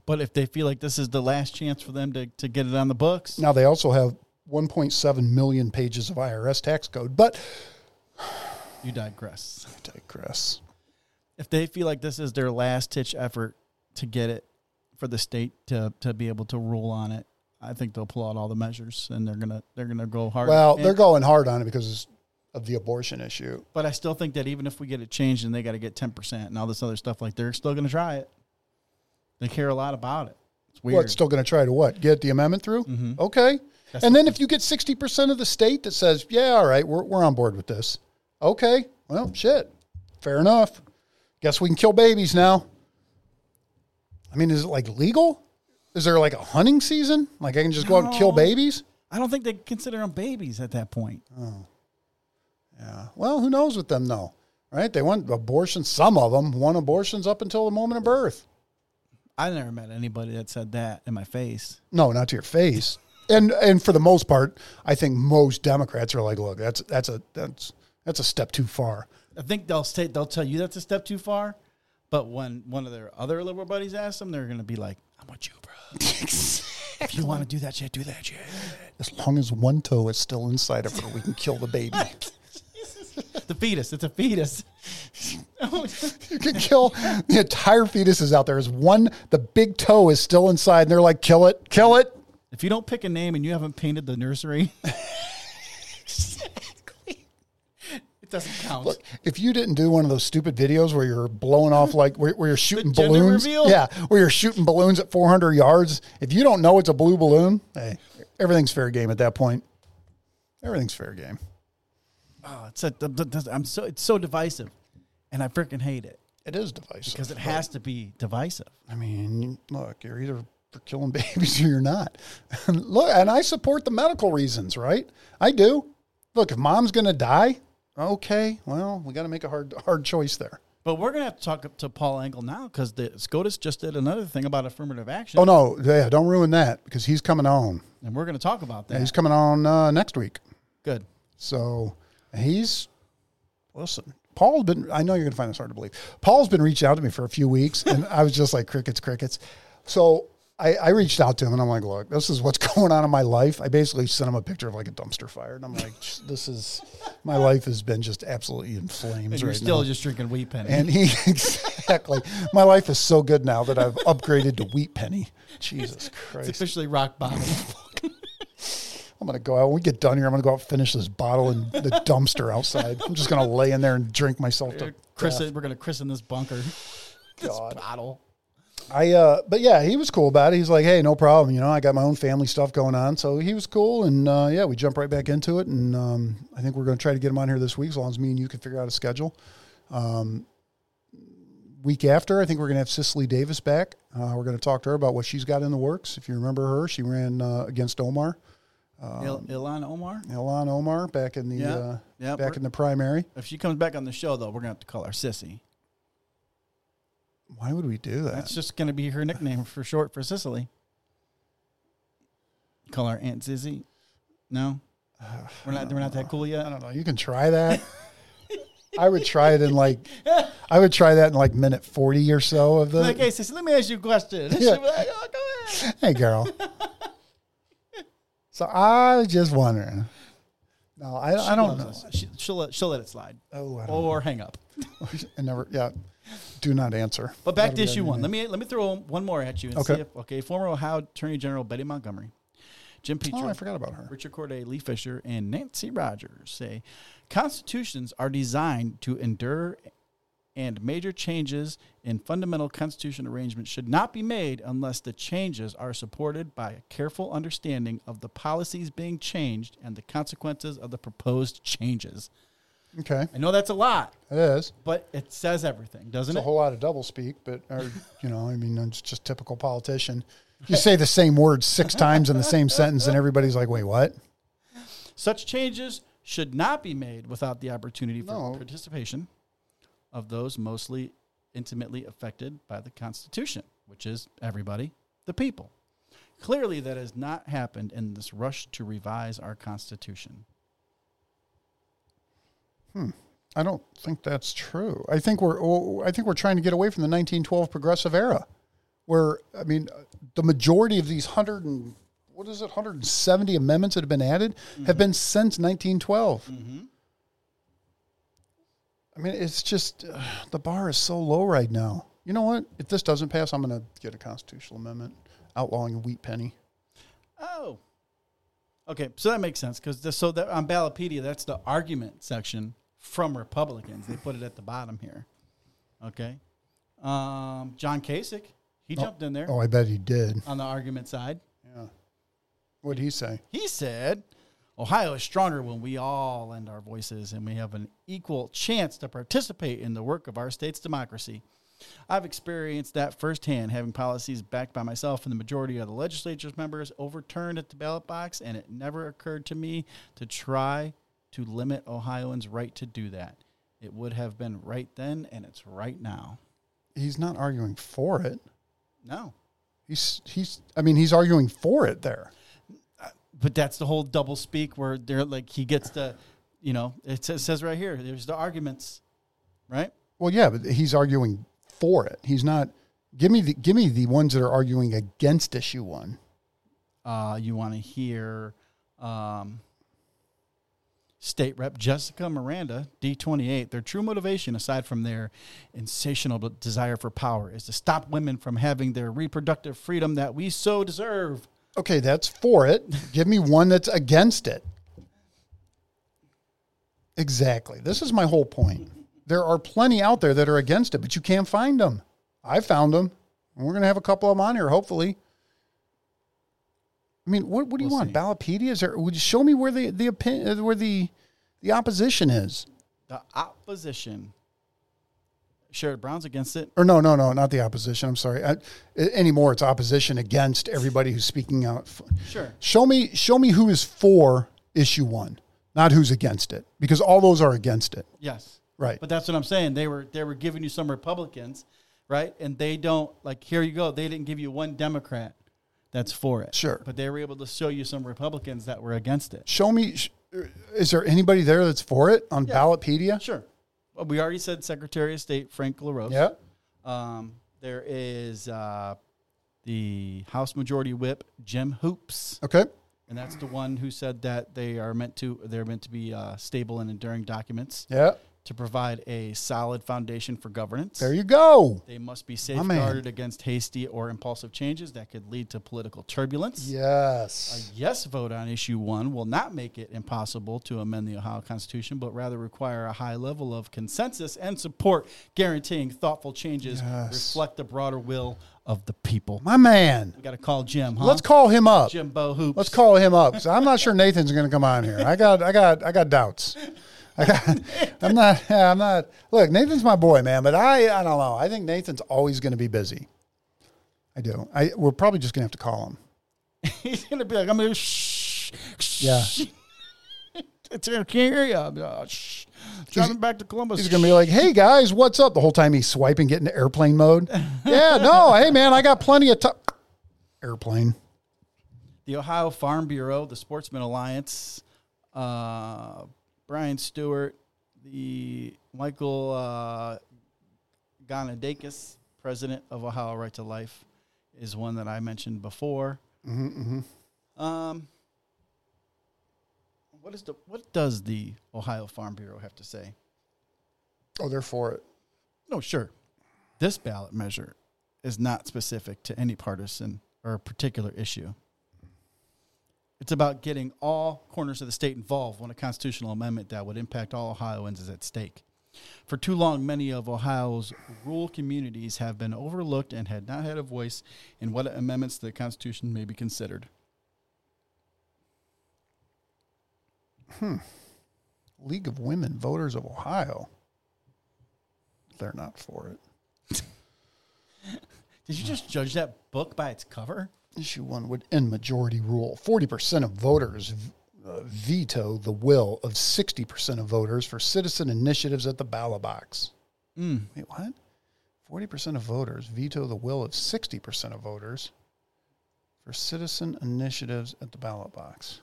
But if they feel like this is the last chance for them to, to get it on the books, Now they also have 1.7 million pages of IRS tax code, but you digress. I digress. If they feel like this is their last ditch effort to get it for the state to, to be able to rule on it, I think they'll pull out all the measures and they're gonna they're gonna go hard. Well, they're going hard on it because of the abortion issue. But I still think that even if we get it changed and they got to get ten percent and all this other stuff, like they're still going to try it. They care a lot about it. It's weird. What, still going to try to what? Get the amendment through? Mhm. Okay. That's and then if you get 60% of the state that says, yeah, all right, we're, we're on board with this. Okay. Well, shit. Fair enough. Guess we can kill babies now. I mean, is it like legal? Is there like a hunting season? Like I can just go out and kill babies? I don't think they consider them babies at that point. Oh. Yeah. Well, who knows with them though? Right? They want abortions. Some of them want abortions up until the moment of birth. I never met anybody that said that in my face. No, not to your face. And and for the most part, I think most Democrats are like, look, that's that's a that's that's a step too far. I think they'll say they'll tell you that's a step too far, but when one of their other liberal buddies asks them, they're going to be like, "I'm with you, bro. <laughs> if you want to do that shit, do that shit." As long as one toe is still inside of her, we can kill the baby. <laughs> <laughs> The fetus, it's a fetus. you can kill the entire fetus is out there. Is one the big toe is still inside, and they're like, kill it, kill it. if you don't pick a name and you haven't painted the nursery, <laughs> it doesn't count. Look, if you didn't do one of those stupid videos where you're blowing off like where, where you're shooting gender balloons, reveal? yeah, where you're shooting balloons at 400 yards. If you don't know it's a blue balloon, hey, everything's fair game at that point. Everything's fair game. Oh, it's a, I'm so it's so divisive, and I freaking hate it It is divisive because it has to be divisive. I mean, look, you're either for killing <laughs> babies or you're not. <laughs> look, and I support the medical reasons, right? I do. Look, if mom's going to die, okay, well, we got to make a hard hard choice there. But we're gonna have to talk to Paul Engel now because the SCOTUS just did another thing about affirmative action, Oh no, yeah, don't ruin that because he's coming on. and we're gonna talk about that. He's coming on uh, next week. Good. So he's listen. Paul's been. I know you're going to find this hard to believe. Paul's been reaching out to me for a few weeks, and I was just like crickets, crickets. So I, I reached out to him, and I'm like, look, this is what's <laughs> going on in my life. I basically sent him a picture of like a dumpster fire, and I'm like, this is my life has been just absolutely in flames And you're right still now. just drinking wheat penny. and he <laughs> exactly, my life is so good now that I've upgraded to wheat penny. Jesus <laughs> Christ, it's officially rock bottom. I'm gonna go out. When we get done here, I'm gonna go out and finish this bottle in the <laughs> dumpster outside. I'm just gonna lay in there and drink myself to Chris, death. we're gonna christen this bunker. This God. bottle. I uh, but yeah, he was cool about it. He's like, hey, no problem. You know, I got my own family stuff going on, so he was cool. And uh, yeah, we jumped right back into it. And um, I think we're gonna try to get him on here this week, as long as me and you can figure out a schedule. Um, week after, I think we're gonna have Cicely Davis back. Uh, we're gonna talk to her about what she's got in the works. If you remember her, she ran uh, against Omar, Il- Ilhan Omar. Ilhan Omar, back in the Yeah. uh, Yeah, back in the primary. If she comes back on the show, though, we're gonna have to call her Sissy. Why would we do that? That's just gonna be her nickname for short for Cicely. Call our Aunt Zizzy? No, <sighs> we're not. We're not that cool yet. I don't know. You can try that. I would try it in like, I would try that in like minute 40 or so of the. Like, hey, sis, let me ask you a question. Yeah. <laughs> like, oh, hey, girl. <laughs> so I was just wondering. No, I, I don't know. She, she'll let she'll let it slide Oh, I don't or hang up. <laughs> I never, yeah. Do not answer. But back to That'll be issue one. Let me let me throw one more at you and Okay. see if okay. Former Ohio Attorney General Betty Montgomery, Jim Oh, Petro, I forgot about her. Richard Cordray, Lee Fisher, and Nancy Rogers say constitutions are designed to endure and major changes in fundamental constitutional arrangements should not be made unless the changes are supported by a careful understanding of the policies being changed and the consequences of the proposed changes. Okay. I know that's a lot, It is. but it says everything, doesn't it? It's a whole lot of double speak, but, or, you know, I mean, it's just typical politician. You say the same words six <laughs> times in the same sentence, and everybody's like, wait, what? Such changes should not be made without the opportunity for No. participation of those mostly intimately affected by the Constitution, which is everybody, the people. Clearly, that has not happened in this rush to revise our Constitution. Hmm. I don't think that's true. I think we're oh, I think we're trying to get away from the 1912 progressive era, where I mean, uh, the majority of these hundred and what is it, 170 amendments that have been added have mm-hmm. been since 1912. Mm-hmm. I mean, it's just uh, the bar is so low right now. You know what? If this doesn't pass, I'm going to get a constitutional amendment outlawing a wheat penny. Oh. Okay, so that makes sense because so that on Ballotpedia, that's the argument section from Republicans. They put it at the bottom here. Okay. Um, John Kasich, he jumped in there Oh, I bet he did. on the argument side. Yeah. What'd he say? He said, Ohio is stronger when we all lend our voices and we have an equal chance to participate in the work of our state's democracy. I've experienced that firsthand, having policies backed by myself and the majority of the legislature's members overturned at the ballot box, and it never occurred to me to try to limit Ohioans' right to do that. It would have been right then, and it's right now. He's not arguing for it. No. He's he's. I mean, he's arguing for it there. But that's the whole double speak where they're like he gets the you know it says, says right here there's the arguments right Well, yeah, but he's arguing for it. He's not. Give me the give me the ones that are arguing against issue one. uh, you want to hear um, state rep jessica miranda d28 their true motivation aside from their insatiable desire for power is to stop women from having their reproductive freedom that we so deserve Okay, that's for it. Give me one that's against it. Exactly. This is my whole point. There are plenty out there that are against it, but you can't find them. I found them. And we're going to have a couple of them on here, hopefully. I mean, what, what do you We'll want? see. Is there? Would you show me where the the opinion, uh, where the the opposition is? the opposition sherrod brown's against it Or no, no, no, not the opposition. I'm sorry. I, anymore, it's opposition against everybody who's speaking out. sure Show me, show me who is for issue one, not who's against it, because all those are against it. yes Right. But that's what I'm saying. They were they were giving you some Republicans, right? And they don't like here you go. They didn't give you one Democrat that's for it. Sure. But they were able to show you some Republicans that were against it. Show me. Is there anybody there that's for it on Yeah. Ballotpedia? Sure. Well, we already said Secretary of State Frank LaRose. Yeah. Um, there is uh, the House Majority Whip Jim Hoops, Okay. and that's the one who said that they are meant to they're meant to be uh, stable and enduring documents Yeah. To provide a solid foundation for governance. There you go. They must be safeguarded against hasty or impulsive changes that could lead to political turbulence. Yes. A Yes. vote on issue one will not make it impossible to amend the Ohio Constitution, but rather require a high level of consensus and support, guaranteeing thoughtful changes Yes. reflect the broader will of the people. My man. We got to call Jim, huh? Let's call him up. Jimbo Hoops. Let's call him up. I'm not sure <laughs> Nathan's going to come on here. I got, I got, I got doubts. I got, I'm not, I'm not. Look, Nathan's my boy, man, but I, I don't know. I think Nathan's always going to be busy. I do. I, we're probably just going to have to call him. <laughs> He's gonna be like, I'm gonna shh. Yeah. <laughs> It's I can't hear you. Uh, shh. Driving back to Columbus. He's gonna be like, "Hey guys, what's up?" The whole time he's swiping, getting to airplane mode. <laughs> yeah, no, hey man, I got plenty of time. Airplane. the Ohio Farm Bureau, the Sportsman Alliance, uh, Brian Stewart, the Michael uh, Gonidakis, president of Ohio Right to Life, is one that I mentioned before. Um, what is the what does the Ohio Farm Bureau have to say? Oh, they're for it. No, sure. This ballot measure is not specific to any partisan or a particular issue. It's about getting all corners of the state involved when a constitutional amendment that would impact all Ohioans is at stake. For too long, many of Ohio's rural communities have been overlooked and had not had a voice in what amendments to the Constitution may be considered. Hmm. League of Women Voters of Ohio. They're not for it. <laughs> Did you just judge that book by its cover? Issue one would end majority rule. 40% of voters uh, veto the will of 60% of voters for citizen initiatives at the ballot box. Mm. Wait, what? 40% of voters veto the will of 60% of voters for citizen initiatives at the ballot box.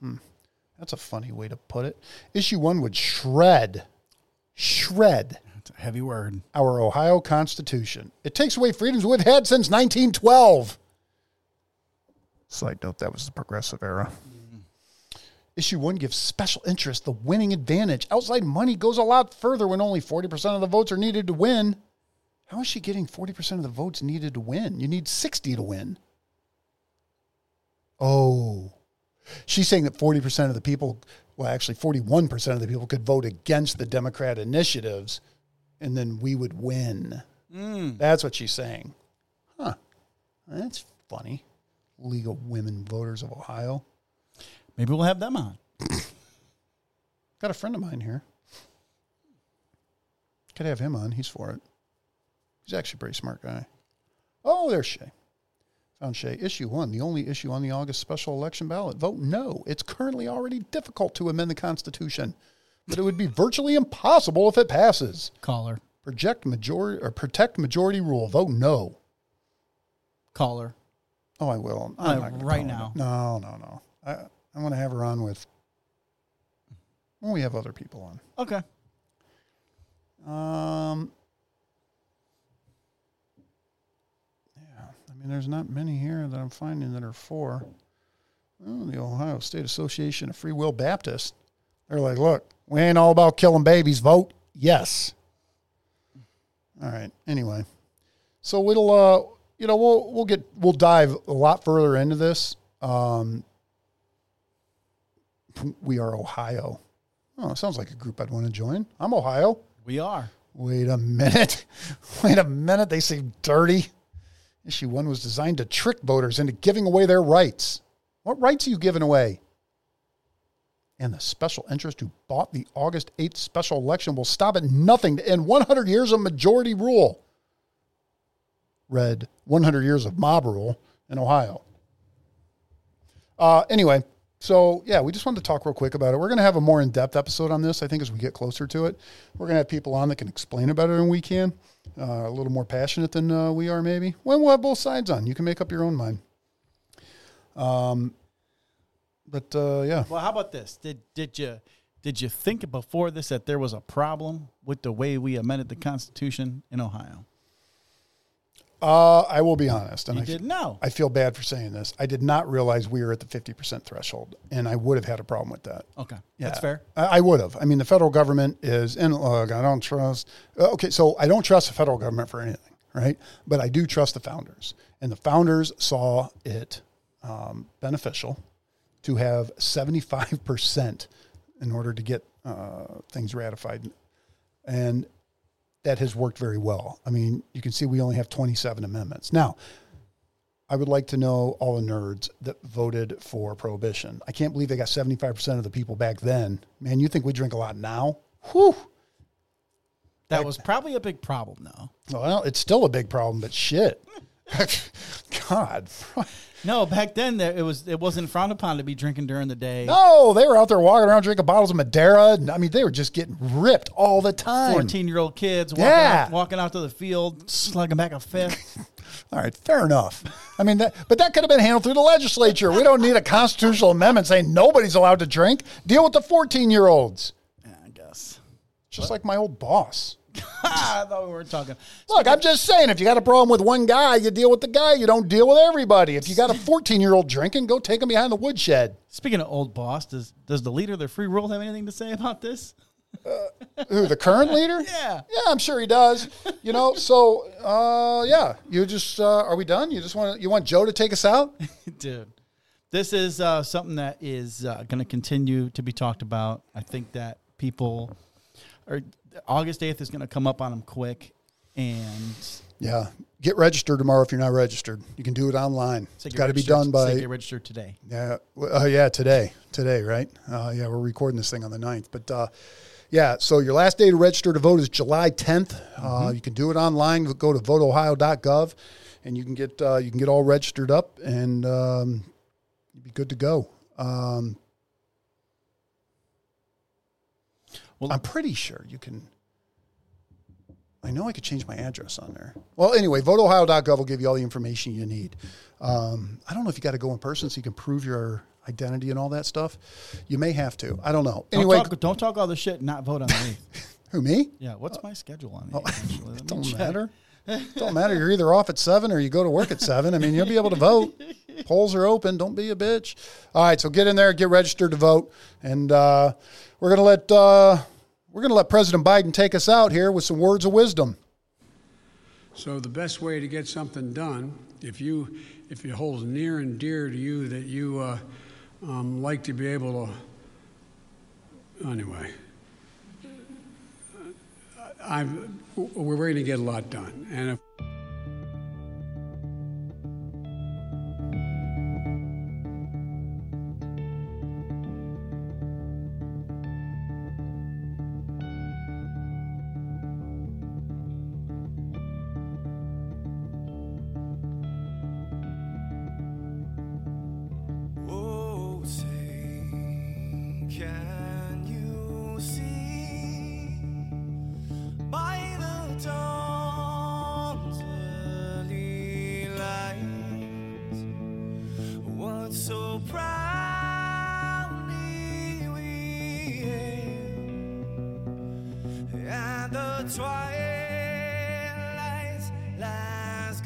Hmm. That's a funny way to put it. Issue one would shred, shred Heavy word. our Ohio Constitution. It takes away freedoms we've had since 1912. Side note, that was the progressive era. Mm-hmm. Issue one gives special interest the winning advantage. Outside money goes a lot further when only 40% of the votes are needed to win. How is she getting 40% of the votes needed to win? You need 60 to win. Oh. She's saying that 40% of the people, well, actually 41% of the people could vote against the Democrat initiatives and then we would win. Mm. That's what she's saying. Huh. That's funny. League of Women Voters of Ohio. Maybe we'll have them on. <coughs> Got a friend of mine here. Could have him on. He's for it. He's actually a pretty smart guy. Oh, there's Shay. Found Shay. Issue one, the only issue on the August special election ballot. Vote no. It's currently already difficult to amend the Constitution, but it would be virtually impossible if it passes. Caller. Project majority or protect majority rule. Vote no. Caller. Oh, I will. Uh, not right now. her. No, no, no. I I want to have her on with. When we have other people on. Okay. Um. Yeah, I mean, there's not many here that I'm finding that are for. Oh, the Ohio State Association of Free Will Baptists. They're like, look, we ain't all about killing babies. Vote yes. All right. Anyway, so we'll uh, you know, we'll we'll get we'll dive a lot further into this. Um, we are Ohio. Oh, sounds like a group I'd want to join. I'm Ohio. We are. Wait a minute. <laughs> Wait a minute. They seem dirty. Issue one was designed to trick voters into giving away their rights. What rights are you giving away? And the special interest who bought the August 8th special election will stop at nothing to end 100 years of majority rule. Read 100 years of mob rule in Ohio. Uh, anyway, so yeah, we just wanted to talk real quick about it. We're going to have a more in depth episode on this, I think, as we get closer to it. We're going to have people on that can explain it better than we can, uh, a little more passionate than uh, we are, maybe. When we'll have both sides on. You can make up your own mind. Um, but uh, yeah, Well, how about this? Did did you did you think before this that there was a problem with the way we amended the Constitution in Ohio? uh, I will be honest, and You I, did know. I feel bad for saying this. I did not realize we were at the 50% threshold, and I would have had a problem with that. Okay, Yeah, that's fair. I, I would have. I mean, the federal government is, and look, I don't trust. uh, Okay, so I don't trust the federal government for anything, right? But I do trust the founders, and the founders saw it um, beneficial to have seventy-five percent in order to get uh, things ratified, and that has worked very well. I mean, you can see we only have twenty-seven amendments now. I would like to know all the nerds that voted for prohibition. I can't believe they got 75% of the people back then. Man, you think we drink a lot now? Whew. That was probably a big problem, though. Well, it's still a big problem, but shit. <laughs> God. No, back then it was it wasn't frowned upon to be drinking during the day. No, they were out there walking around drinking bottles of Madeira. And, I mean, they were just getting ripped all the time. Fourteen year old kids walking, Yeah. out, walking out to the field, slugging back a fifth. <laughs> All right, fair enough. I mean, that, but that could have been handled through the legislature. We don't need a constitutional amendment saying nobody's allowed to drink. Deal with the 14 year olds. Yeah, I guess. Just like my old boss. <laughs> I thought we weren't talking. Look, I'm just saying, if you got a problem with one guy, you deal with the guy. You don't deal with everybody. If you got a <laughs> 14 year old drinking, go take him behind the woodshed. Speaking of old boss, does does the leader of the free world have anything to say about this? Who, the current leader? <laughs> Yeah. Yeah, I'm sure he does. You know, so uh, yeah, you just uh, are we done? You just want you want Joe to take us out? Dude, this is uh, something that is uh, going to continue to be talked about. I think that people, or August 8th is going to come up on them quick. And Yeah, get registered tomorrow if you're not registered. You can do it online. It's got to be done say by get registered today. yeah, uh, yeah today today right? Uh, yeah, we're recording this thing on the 9th. but uh, yeah. So your last day to register to vote is July 10th. Uh, you can do it online. Go to voteohio.gov, and you can get uh, you can get all registered up, and um, you'll be good to go. Um, Well- I'm pretty sure you can. I know I could change my address on there. Well, anyway, voteohio.gov will give you all the information you need. Um, I don't know if you got to go in person so you can prove your identity and all that stuff. You may have to. I don't know. Don't, Anyway, talk, don't talk all the shit and not vote on 8th. <laughs> who me? Yeah, what's my schedule on the 8th? <laughs> actually? Let me It don't check. matter. <laughs> don't matter. You're either off at seven or you go to work at seven. I mean, you'll be able to vote. Polls are open. Don't be a bitch. All right, so get in there, get registered to vote, and uh, we're gonna let uh, we're gonna let President Biden take us out here with some words of wisdom. So the best way to get something done, if you if it holds near and dear to you that you uh, um, like to be able to, anyway, I'm, we're going to get a lot done, and if. Proudly we at the twilight's last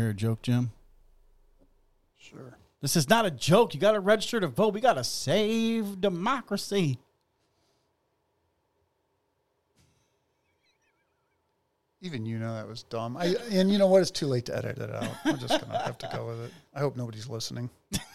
hear a joke, Jim? Sure. This is not a joke. You got to register to vote. We got to save democracy. Even you know that was dumb. I and you know what? It's too late to edit it out. We're just gonna have to go with it. I hope nobody's listening. <laughs>